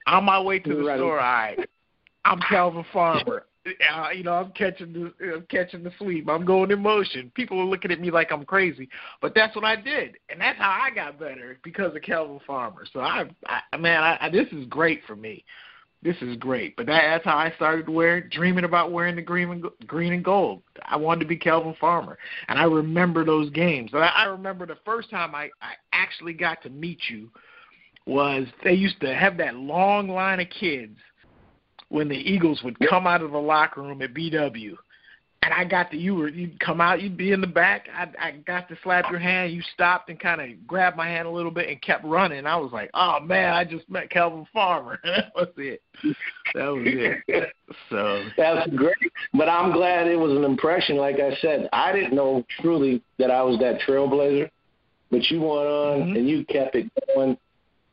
On my way to the right. store, I, I'm Kelvin Farmer. Uh, you know, I'm catching the I'm catching the sleep. I'm going in motion. People are looking at me like I'm crazy, but that's what I did, and that's how I got better because of Kelvin Farmer. So I, I man, I, I, this is great for me this is great. But that, that's how I started wearing, dreaming about wearing the green and green and gold. I wanted to be Kelvin Farmer, and I remember those games. I, I remember the first time I, I actually got to meet you was they used to have that long line of kids when the Eagles would come out of the locker room at BW and I got to you were you'd come out, you'd be in the back. I I got to slap your hand. You stopped and kind of grabbed my hand a little bit and kept running. I was like, oh man, I just met Kelvin Farmer. [laughs] that was it. That was it. [laughs] So that's great. But I'm glad it was an impression. Like I said, I didn't know truly that I was that trailblazer, but you went on mm-hmm. and you kept it going,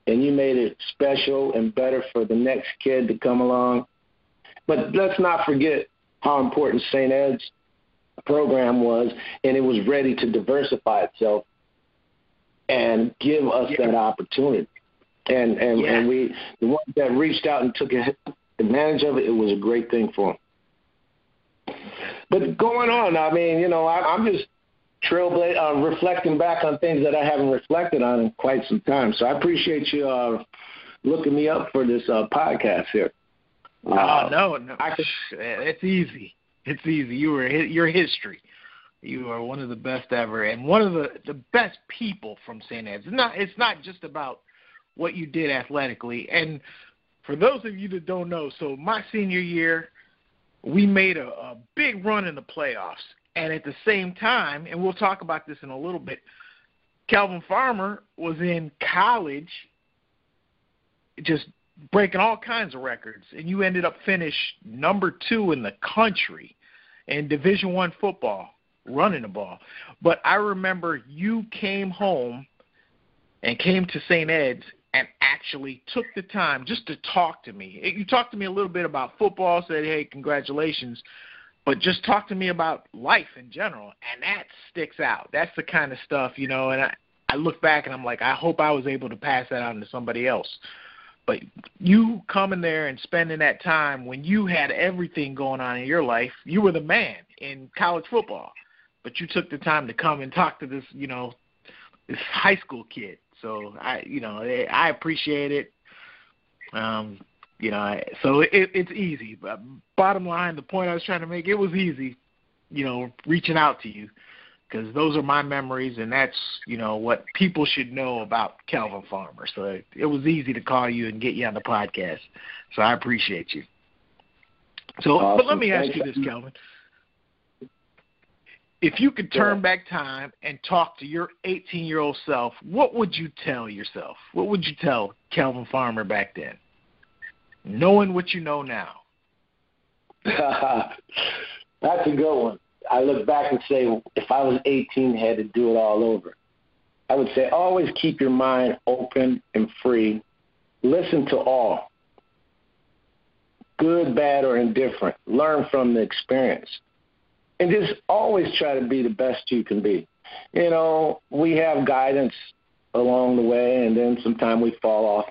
and you made it special and better for the next kid to come along. But let's not forget how important St. Ed's program was, and it was ready to diversify itself and give us yeah. that opportunity. And and yeah. and we the ones that reached out and took advantage of it, it was a great thing for them. But going on, I mean, you know, I, I'm just trailblaze, uh, reflecting back on things that I haven't reflected on in quite some time. So I appreciate you uh, looking me up for this uh, podcast here. Oh no, no, I could, it's easy. It's easy. You were your history. You are one of the best ever, and one of the the best people from St. Ed's. It's not it's not just about what you did athletically. And for those of you that don't know, so my senior year, we made a, a big run in the playoffs. And at the same time, and we'll talk about this in a little bit, Kelvin Farmer was in college just breaking all kinds of records and you ended up finish number 2 in the country in division 1 football running the ball. But I remember you came home and came to St. Ed's and actually took the time just to talk to me. You talked to me a little bit about football, said, "Hey, congratulations." But just talk to me about life in general, and that sticks out. That's the kind of stuff, you know, and I I look back and I'm like, I hope I was able to pass that on to somebody else. But you coming there and spending that time when you had everything going on in your life, you were the man in college football. But you took the time to come and talk to this, you know, this high school kid so I, you know, I appreciate it. Um, you know, so it, it's easy. But bottom line, the point I was trying to make, it was easy. You know, reaching out to you because those are my memories, and that's you know what people should know about Kelvin Farmer. So it, it was easy to call you and get you on the podcast. So I appreciate you. So, awesome. but let me ask you this, Kelvin. If you could turn back time and talk to your 18 year old self, what would you tell yourself? What would you tell Kelvin Farmer back then, knowing what you know now? [laughs] That's a good one. I look back and say, if I was 18, I had to do it all over. I would say, always keep your mind open and free. Listen to all, good, bad, or indifferent. Learn from the experience and just always try to be the best you can be. You know, we have guidance along the way, and then sometimes we fall off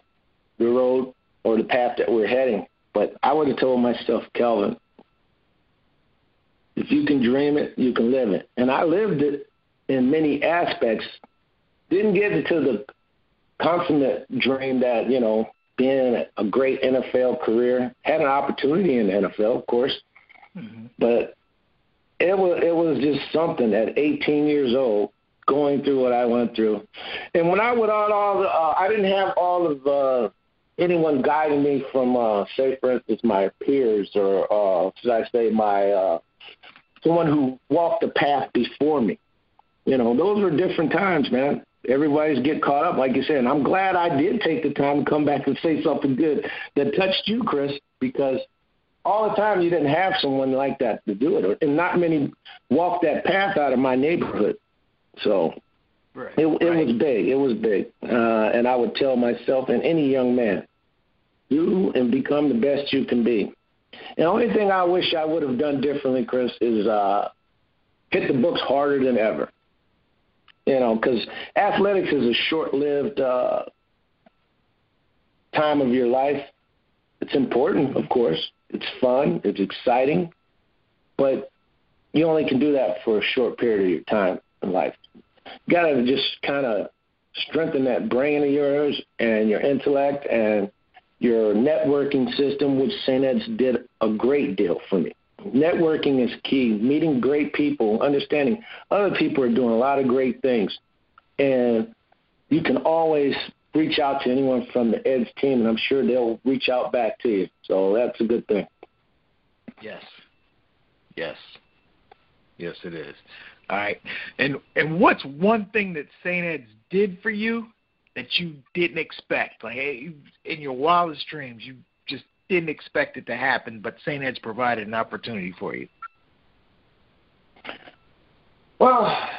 the road or the path that we're heading. But I would have told myself, Kelvin, if you can dream it, you can live it. And I lived it in many aspects. Didn't get into the consummate dream that, you know, being a great NFL career. Had an opportunity in the NFL, of course. Mm-hmm. But it was it was just something at 18 years old going through what I went through. And when I went on all the, uh, I didn't have all of uh, anyone guiding me from, uh, say, for instance, my peers or, uh, should I say, my uh, someone who walked the path before me. You know, those were different times, man. Everybody's get caught up, like you said. And I'm glad I did take the time to come back and say something good that touched you, Chris, because – all the time you didn't have someone like that to do it, and not many walked that path out of my neighborhood. So right, it, it right. was big. It was big, uh, and I would tell myself and any young man, do and become the best you can be. And the only thing I wish I would have done differently, Chris, is uh, hit the books harder than ever. You know, because athletics is a short-lived uh, time of your life. It's important, of course, it's fun. It's exciting, but you only can do that for a short period of your time in life. Got to just kind of strengthen that brain of yours and your intellect and your networking system, which St. Ed's did a great deal for me. Networking is key. Meeting great people, understanding other people are doing a lot of great things, and you can always reach out to anyone from the Ed's team, and I'm sure they'll reach out back to you. So that's a good thing. Yes. Yes. Yes, it is. All right. And and what's one thing that St. Ed's did for you that you didn't expect? Like hey, in your wildest dreams, you just didn't expect it to happen, but St. Ed's provided an opportunity for you. Well,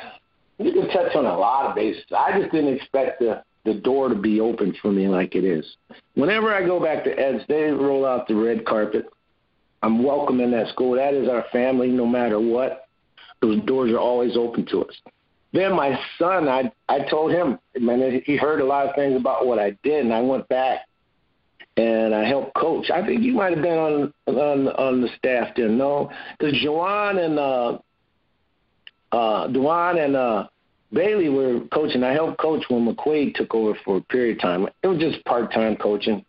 you can touch on a lot of bases. I just didn't expect the the door to be open for me like it is. Whenever I go back to Ed's, they roll out the red carpet. I'm welcome in that school. That is our family, no matter what. Those doors are always open to us. Then my son, I I told him, man, he heard a lot of things about what I did, and I went back and I helped coach. I think you might have been on on on the staff there, no? Because Juwan and uh, uh, Dewan and uh, Bailey were coaching. I helped coach when McQuaid took over for a period of time. It was just part time coaching.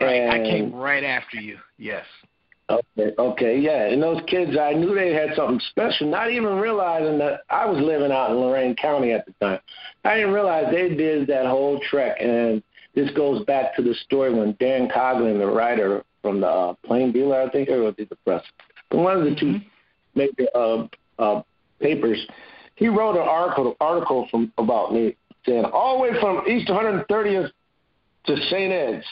Right, and, I came right after you. Yes. Okay, okay, yeah. And those kids, I knew they had something special, not even realizing that I was living out in Lorain County at the time. I didn't realize they did that whole trek. And this goes back to the story when Dan Coughlin, the writer from the uh, Plain Dealer, I think, or was it the Press? But one of the two major uh, uh, papers. He wrote an article article from about me saying all the way from East 130th to St. Ed's.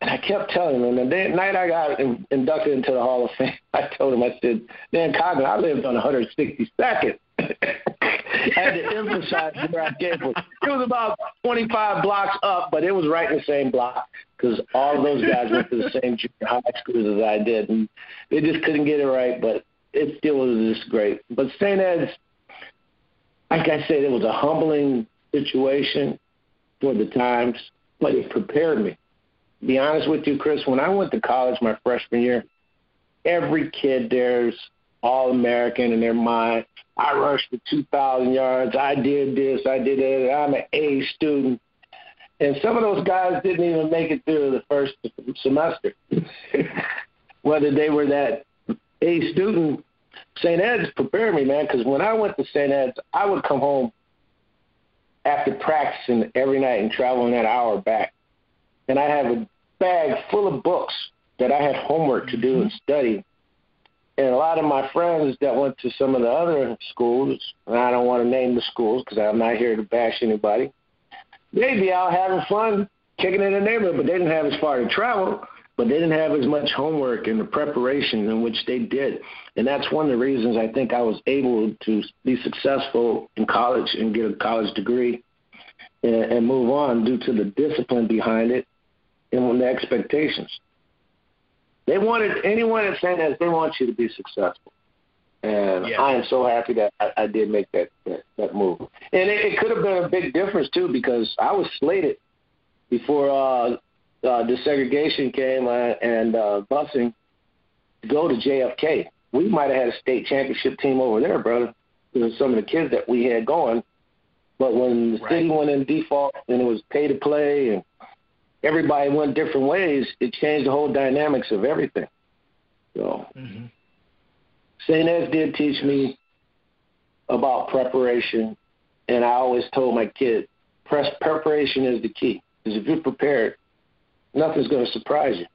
And I kept telling him, and the night I got inducted into the Hall of Fame, [laughs] I told him, I said, Dan Coughlin, I lived on 162nd. [laughs] I had to emphasize where I came from. It was about 25 blocks up, but it was right in the same block because all of those guys went to the same junior high schools as I did, and they just couldn't get it right. But it still was just great. But St. Ed's, like I said, it was a humbling situation for the times, but it prepared me. Be honest with you, Chris, when I went to college my freshman year, every kid there's all American in their mind. I rushed for 2,000 yards. I did this. I did that. I'm an A student. And some of those guys didn't even make it through the first semester. [laughs] Whether they were that A student, St. Ed's prepared me, man, because when I went to St. Ed's, I would come home after practicing every night and traveling that hour back. And I have a bag full of books that I had homework to do and study and a lot of my friends that went to some of the other schools, and I don't want to name the schools because I'm not here to bash anybody, they'd be out having fun, kicking in the neighborhood, but they didn't have as far to travel, but they didn't have as much homework and the preparation in which they did. And that's one of the reasons I think I was able to be successful in college and get a college degree and, and move on due to the discipline behind it and the expectations. They wanted anyone at St. Ed's, they want you to be successful. And yeah. I am so happy that I, I did make that, that, that move. And it, it could have been a big difference, too, because I was slated before uh, uh, desegregation came uh, and uh, busing to go to JFK. We might have had a state championship team over there, brother, with some of the kids that we had going. But when the right. city went in default and it was pay to play and everybody went different ways, it changed the whole dynamics of everything. So, mm-hmm. St. Ed's did teach me about preparation, and I always told my kids, press preparation is the key. Because if you're prepared, nothing's going to surprise you.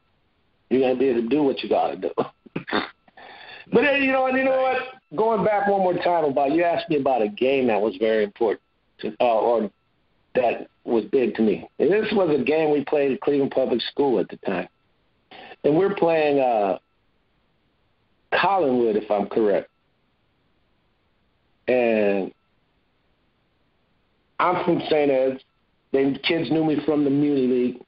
You're going to be able to do what you got to do. [laughs] but then, you know, and you know what? Going back one more time about you asked me about a game that was very important, to, uh, or that was big to me. And this was a game we played at Cleveland Public School at the time. And we're playing uh, Collinwood, if I'm correct. And I'm from St. Ed's. The kids knew me from the Muni League.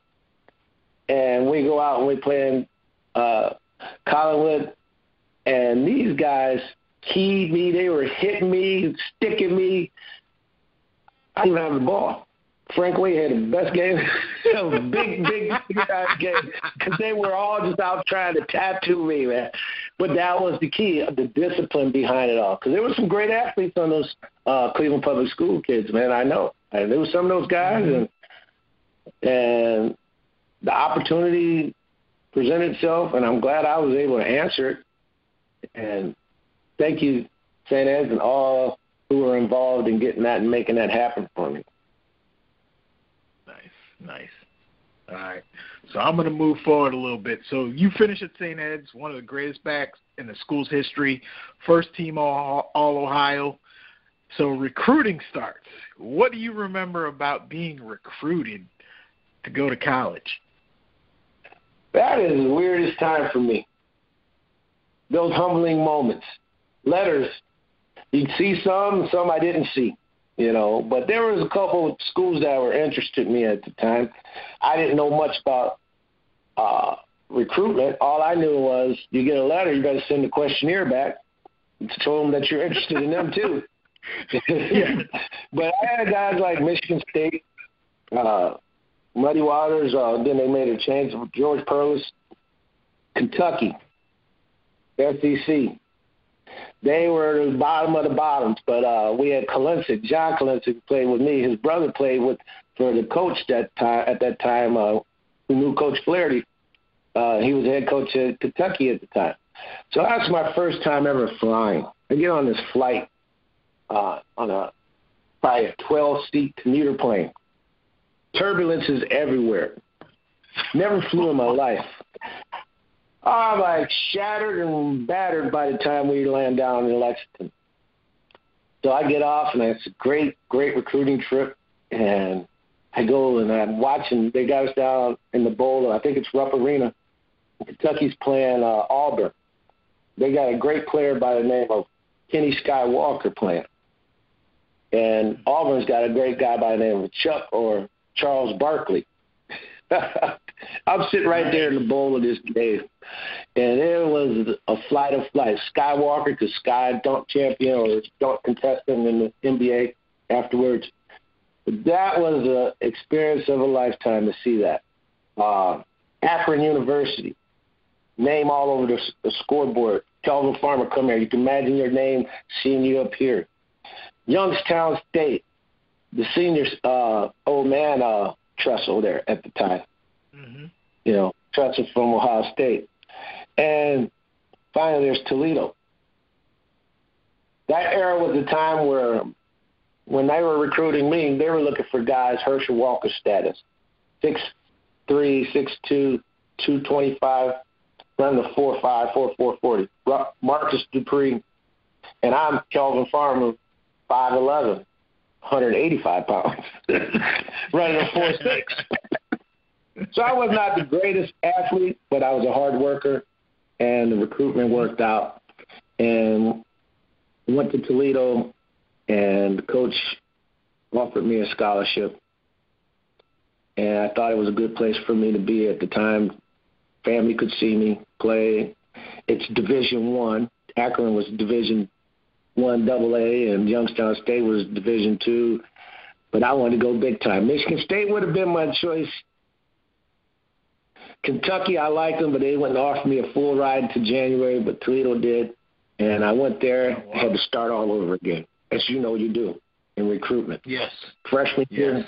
And we go out and we play in uh, Collinwood. And these guys keyed me. They were hitting me, sticking me. I didn't have the ball. Frank Wade had the best game, [laughs] big, big, big time game because they were all just out trying to tattoo me, man. But that was the key, the discipline behind it all. Because there were some great athletes on those uh, Cleveland Public School kids, man. I know, and there were some of those guys, and and the opportunity presented itself, and I'm glad I was able to answer it. And thank you, St. Ed's, and all who were involved in getting that and making that happen for me. Nice. All right. So I'm going to move forward a little bit. So you finish at St. Ed's, one of the greatest backs in the school's history, first team all, all Ohio. So recruiting starts. What do you remember about being recruited to go to college? That is the weirdest time for me. Those humbling moments. Letters. You'd see some, some I didn't see you know. But there was a couple of schools that were interested in me at the time. I didn't know much about uh, recruitment. All I knew was you get a letter, you got to send a questionnaire back to tell them that you're interested in them too. [laughs] [laughs] But I had guys like Michigan State, uh, Muddy Waters. Uh, then they made a change. With George Perles, Kentucky, SEC. They were the bottom of the bottoms, but uh, we had Kalinsik, John Kalinsik played with me. His brother played with for the coach that time at that time, uh, who knew Coach Flaherty. Uh, he was head coach at Kentucky at the time. So that's my first time ever flying. I get on this flight uh, on a probably a 12 seat commuter plane. Turbulence is everywhere. Never flew in my life. I'm like shattered and battered by the time we land down in Lexington. So I get off, and it's a great, great recruiting trip. And I go and I'm watching. They got us down in the bowl. I think it's Rupp Arena. Kentucky's playing uh, Auburn. They got a great player by the name of Kenny Skywalker playing, and Auburn's got a great guy by the name of Chuck or Charles Barkley. [laughs] I'm sitting right there in the bowl of this game, and it was a flight of flight. Skywalker, because Sky dunk champion or dunk contestant in the NBA afterwards. That was an experience of a lifetime to see that. Uh, Akron University, name all over the, the scoreboard. Kelvin Farmer, come here. You can imagine your name seeing you up here. Youngstown State, the senior uh, old man uh, Tressel there at the time. Mm-hmm. You know, Tressel from Ohio State. And finally, there's Toledo. That era was the time where, when they were recruiting me, they were looking for guys Herschel Walker status, six three, six two, two twenty five, run the four five, four four forty. Marcus Dupree, and I'm Kelvin Farmer, five eleven, 185 pounds, [laughs] running a four six. so I was not the greatest athlete, but I was a hard worker, and the recruitment worked out. And went to Toledo, and coach offered me a scholarship, and I thought it was a good place for me to be at the time. Family could see me play. It's Division One. Akron was Division One Double A, and Youngstown State was Division Two. But I wanted to go big time. Michigan State would have been my choice. Kentucky, I liked them, but they wouldn't offer me a full ride to January, but Toledo did. And I went there, oh, wow. had to start all over again, as you know you do in recruitment. Yes. Freshman yes. year,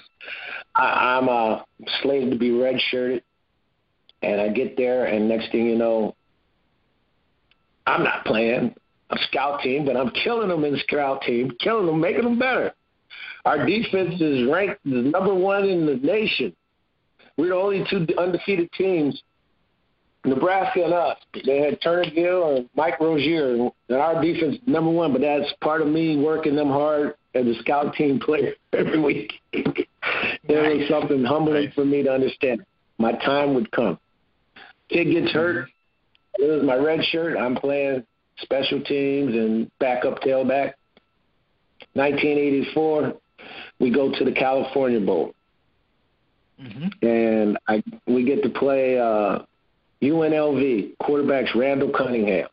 I, I'm uh, slated to be redshirted, and I get there, and next thing you know, I'm not playing a scout team, but I'm killing them in the scout team, killing them, making them better. Our defense is ranked number one in the nation. We're the only two undefeated teams, Nebraska and us. They had Turner Gill and Mike Rozier, and our defense number one. But that's part of me working them hard as a scout team player [laughs] every week. it was something humbling for me to understand. My time would come. Kid gets hurt. It was my red shirt. I'm playing special teams and backup tailback. 1984, we go to the California Bowl. Mm-hmm. And I we get to play uh, UNLV quarterbacks Randall Cunningham.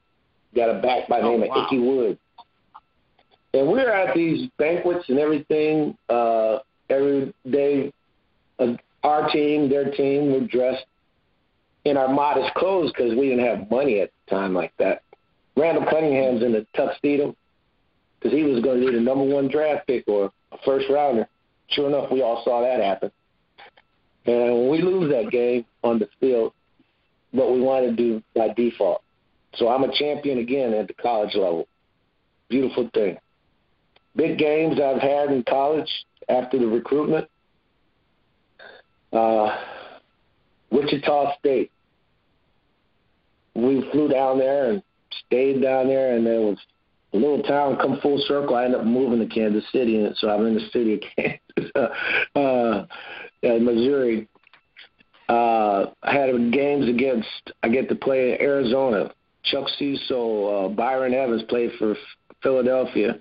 Got a back by the oh, name wow. of Ickey Wood. And we're at these banquets and everything uh, every day. Uh, our team, their team, were dressed in our modest clothes because we didn't have money at the time like that. Randall Cunningham's in a tuxedo because he was going to be the number one draft pick or a first rounder. Sure enough, we all saw that happen. And when we lose that game on the field, what we want to do by default. So I'm a champion again at the college level. Beautiful thing. Big games I've had in college after the recruitment. Uh, Wichita State. We flew down there and stayed down there, and there was a little town come full circle. I ended up moving to Kansas City, and so I'm in the city of [laughs] Kansas, uh, in Missouri. Uh, I had games against. I get to play in Arizona. Chuck Cecil, uh, Byron Evans played for Philadelphia.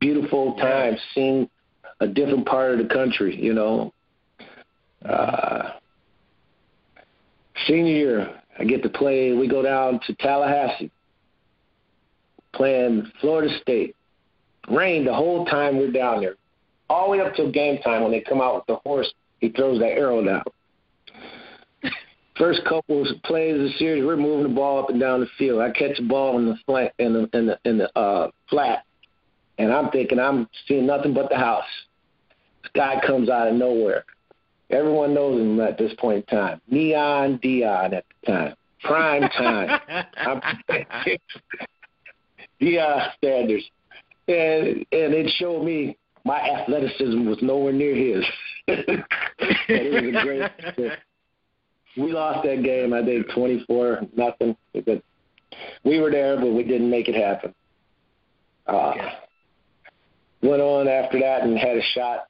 Beautiful time, seeing a different part of the country. You know, uh, senior year, I get to play. We go down to Tallahassee, playing Florida State. Rain the whole time we're down there, all the way up till game time when they come out with the horse. He throws that arrow down. First couple of plays of the series, we're moving the ball up and down the field. I catch the ball in the flat in the in the in the uh, flat, and I'm thinking I'm seeing nothing but the house. This guy comes out of nowhere. Everyone knows him at this point in time. Neon Deion at the time. Prime time. [laughs] I'm [laughs] Deion Sanders. And and it showed me my athleticism was nowhere near his. [laughs] it was a great [laughs] we lost that game. I think twenty four nothing. But we were there, but we didn't make it happen. Uh. Went on after that and had a shot.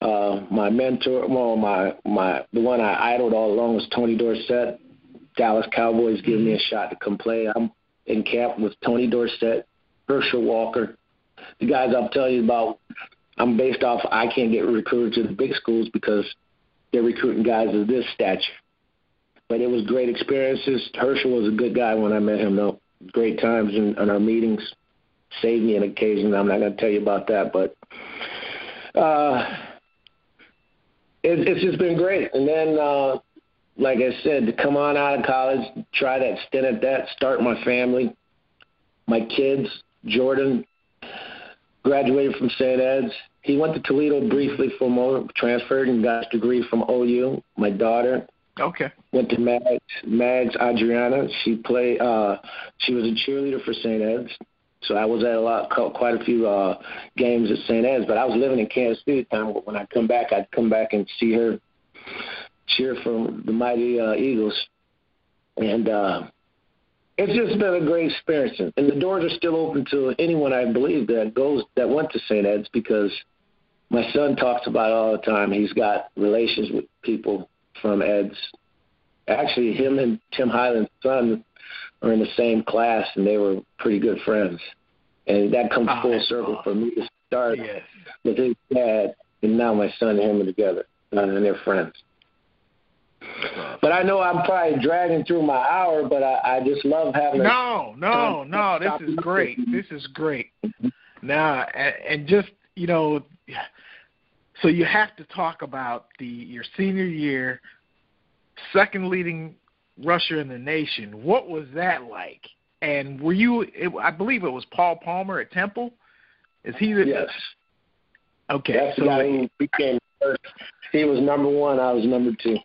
Uh, my mentor, well, my my the one I idled all along was Tony Dorsett. Dallas Cowboys gave me a shot to come play. I'm in camp with Tony Dorsett, Herschel Walker, the guys I'll tell you about. I'm based off. I can't get recruited to the big schools because they're recruiting guys of this stature. But it was great experiences. Herschel was a good guy when I met him, though. Great times in, in our meetings. Saved me an occasion. I'm not going to tell you about that, but uh, it, it's just been great. And then, uh, like I said, to come on out of college, try that stint at that, start my family, my kids. Jordan graduated from St. Ed's. He went to Toledo briefly for a moment, transferred and got his degree from OU. My daughter Okay. went to Mags, Mags Adriana. She played. Uh, she was a cheerleader for St. Ed's. So I was at a lot, quite a few uh, games at St. Ed's. But I was living in Kansas City at the time. But when I come back, I'd come back and see her cheer for the mighty uh, Eagles. And uh, it's just been a great experience. And the doors are still open to anyone I believe that goes that went to St. Ed's because my son talks about it all the time. He's got relations with people from Ed's. Actually, him and Tim Highland's son are in the same class, and they were pretty good friends. And that comes Oh, full circle awesome. for me to start Yes. with his dad, and now my son and him are together, and they're friends. But I know I'm probably dragging through my hour, but I, I just love having. No, no, no. This is great. This is great. Now, and, just you know, so you have to talk about the your senior year, second leading rusher in the nation. What was that like? And were you? It, I believe it was Paul Palmer at Temple. Is he the? Yes, Okay. that's the so guy who became first. He was number one. I was number two.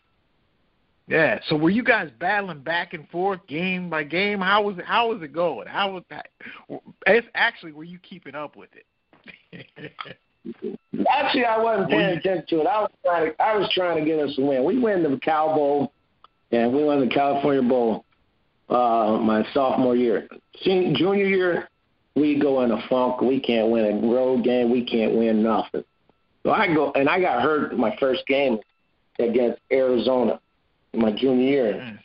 Yeah. So were you guys battling back and forth, game by game? How was it? How was it going? How was that? It's actually, were you keeping up with it? [laughs] Actually, I wasn't paying attention to it. I was trying to, I was trying to get us a win. We win the Cal Bowl, and we won the California Bowl uh, my sophomore year. Senior, junior year, we go in a funk. We can't win a road game. We can't win nothing. So I go, and I got hurt my first game against Arizona in my junior year. Mm.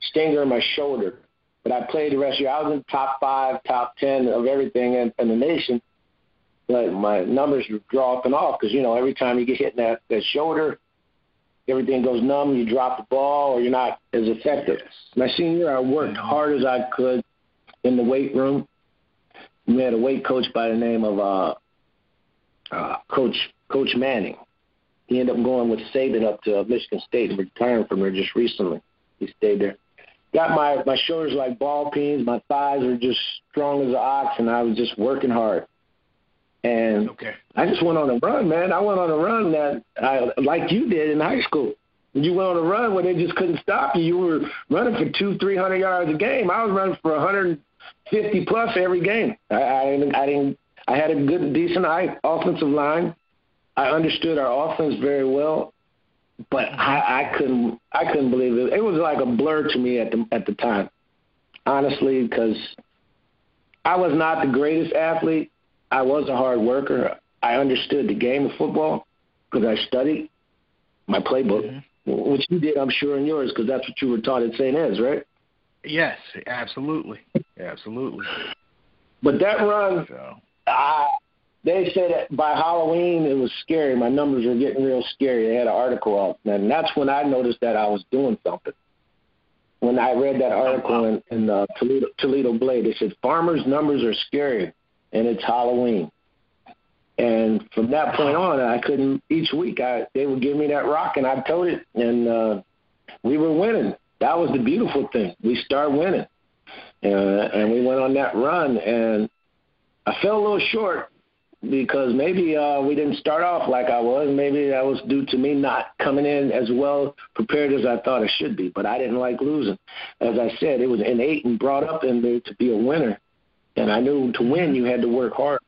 Stinger in my shoulder. But I played the rest of the year. I was in top five, top ten of everything in, in the nation but my numbers were dropping off because you know every time you get hit in that, that shoulder, everything goes numb. You drop the ball, or you're not as effective. My senior year, I worked hard as I could in the weight room. We had a weight coach by the name of uh, uh, Coach Coach Mannie. He ended up going with Saban up to uh, Michigan State and retiring from there just recently. He stayed there. Got my my shoulders like ball pins. My thighs were just strong as an ox, and I was just working hard. And Okay. I just went on a run, man. I went on a run that I like you did in high school. You went on a run where they just couldn't stop you. You were running for two, three hundred yards a game. I was running for a hundred and fifty plus every game. I, I didn't, I didn't, I had a good, decent offensive line. I understood our offense very well, but I, I couldn't, I couldn't believe it. It was like a blur to me at the at the time, honestly, because I was not the greatest athlete. I was a hard worker. I understood the game of football because I studied my playbook, mm-hmm. which you did, I'm sure, in yours because that's what you were taught at St. Ed's, right? Yes, absolutely, absolutely. But that run, So I, they said that by Halloween it was scary. My numbers were getting real scary. They had an article up, and that's when I noticed that I was doing something. When I read that article in, in the Toledo, Toledo Blade, they said Farmer's numbers are scary, and it's Halloween. And from that point on, I couldn't. Each week, I they would give me that rock, and I towed it, and uh, we were winning. That was the beautiful thing. We started winning, uh, and we went on that run, and I fell a little short because maybe uh, we didn't start off like I was. Maybe that was due to me not coming in as well prepared as I thought I should be. But I didn't like losing. As I said, it was innate and brought up in me to be a winner, and I knew to win you had to work hard.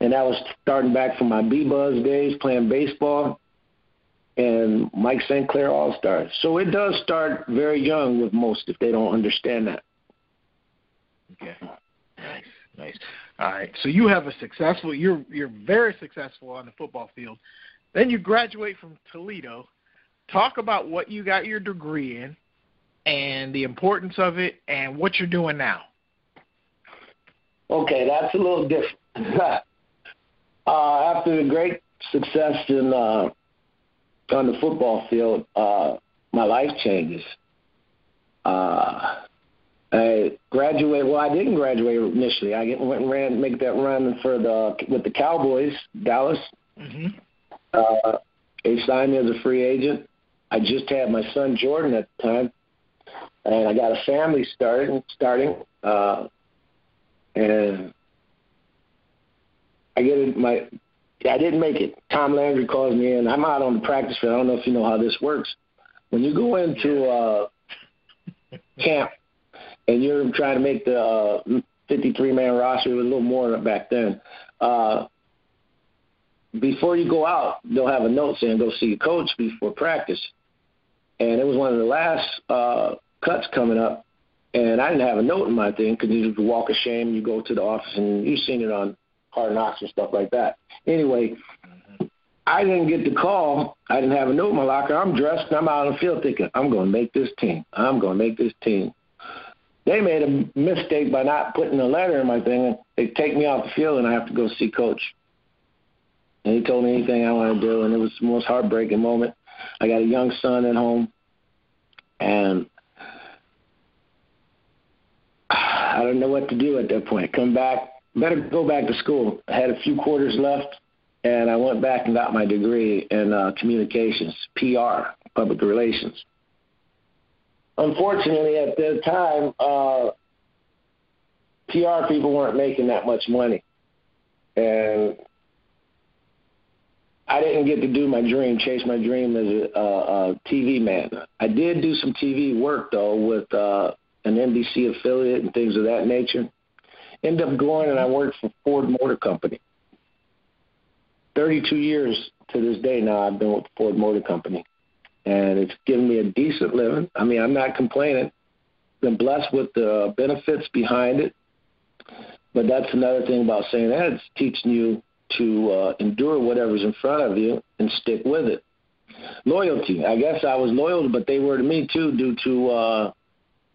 And that was starting back from my B Buzz days playing baseball. and Mike St. Clair All Stars. So it does start very young with most if they don't understand that. Okay. Nice, nice. All right. So you have a successful. You're you're very successful on the football field. Then you graduate from Toledo. Talk about what you got your degree in, and the importance of it, and what you're doing now. Okay, that's a little different. [laughs] uh, after the great success in uh, on the football field, uh, my life changes. Uh, I graduated. Well, I didn't graduate initially. I went and ran make that run for the with the Cowboys, Dallas. Mm-hmm. Uh, they signed me as a free agent. I just had my son Jordan at the time, and I got a family started starting. Uh, and I get it, my I didn't make it. Tom Landry calls me in. I'm out on the practice field. I don't know if you know how this works. When you go into uh, camp and you're trying to make the uh, 53 man roster, a little more back then. Uh, before you go out, they'll have a note saying go see your coach before practice. And it was one of the last uh, cuts coming up, and I didn't have a note in my thing because you just walk of shame. You go to the office, and you've seen it on Hard Knocks and stuff like that. Anyway, I didn't get the call. I didn't have a note in my locker. I'm dressed and I'm out on the field thinking, I'm going to make this team. I'm going to make this team. They made a mistake by not putting a letter in my thing. and They take me off the field and I have to go see coach. And he told me anything I want to do, and it was the most heartbreaking moment. I got a young son at home, and I don't know what to do at that point. Come back, better go back to school. I had a few quarters left, and I went back and got my degree in uh, communications, PR, public relations. Unfortunately, at that time, uh, PR people weren't making that much money, and I didn't get to do my dream, chase my dream as a, a, a TV man. I did do some TV work though with uh, an NBC affiliate and things of that nature. Ended up going and I worked for Ford Motor Company. 32 years to this day now I've been with Ford Motor Company. And it's given me a decent living. I mean, I'm not complaining. Been blessed with the benefits behind it. But that's another thing about saying that it's teaching you to uh, endure whatever's in front of you and stick with it. Loyalty. I guess I was loyal, but they were to me too due to uh,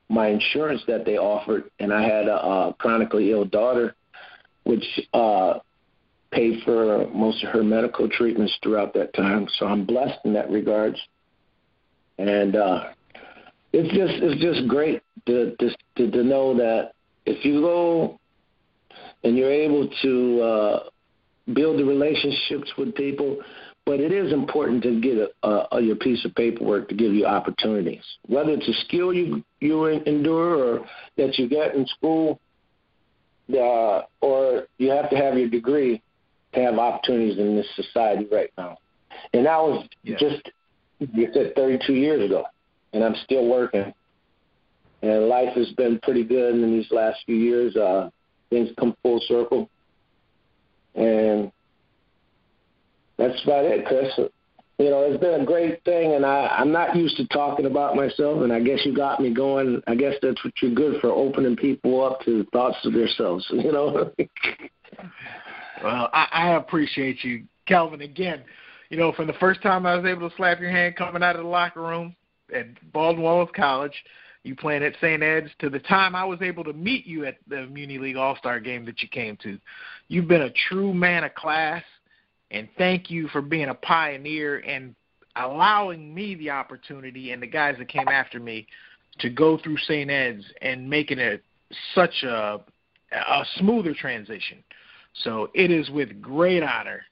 my insurance that they offered, and I had a, a chronically ill daughter, which uh, paid for most of her medical treatments throughout that time. So I'm blessed in that regards, and uh, it's just it's just great to, to to know that if you go and you're able to uh, build the relationships with people, but it is important to get a, a, your piece of paperwork to give you opportunities, whether it's a skill you you endure or that you get in school, uh, or you have to have your degree to have opportunities in this society right now. And that was yeah. just you said 32 years ago, and I'm still working. And life has been pretty good in these last few years. Uh, things come full circle and that's about it, Chris. You know, it's been a great thing, and I, I'm not used to talking about myself, and I guess you got me going. I guess that's what you're good for, opening people up to thoughts of themselves, [laughs] you know? well, I, I appreciate you, Kelvin. Again, you know, from the first time I was able to slap your hand coming out of the locker room at Baldwin Wallace College – you playing at St. Ed's to the time I was able to meet you at the Muni League All Star game that you came to. You've been a true man of class, and thank you for being a pioneer and allowing me the opportunity and the guys that came after me to go through St. Ed's and making it such a, a smoother transition. So it is with great honor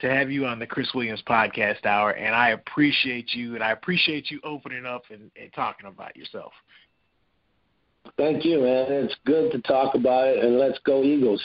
to have you on the Chris Williams Podcast Hour, and I appreciate you, and I appreciate you opening up and, and talking about yourself. Thank you, man. It's good to talk about it, and let's go Eagles.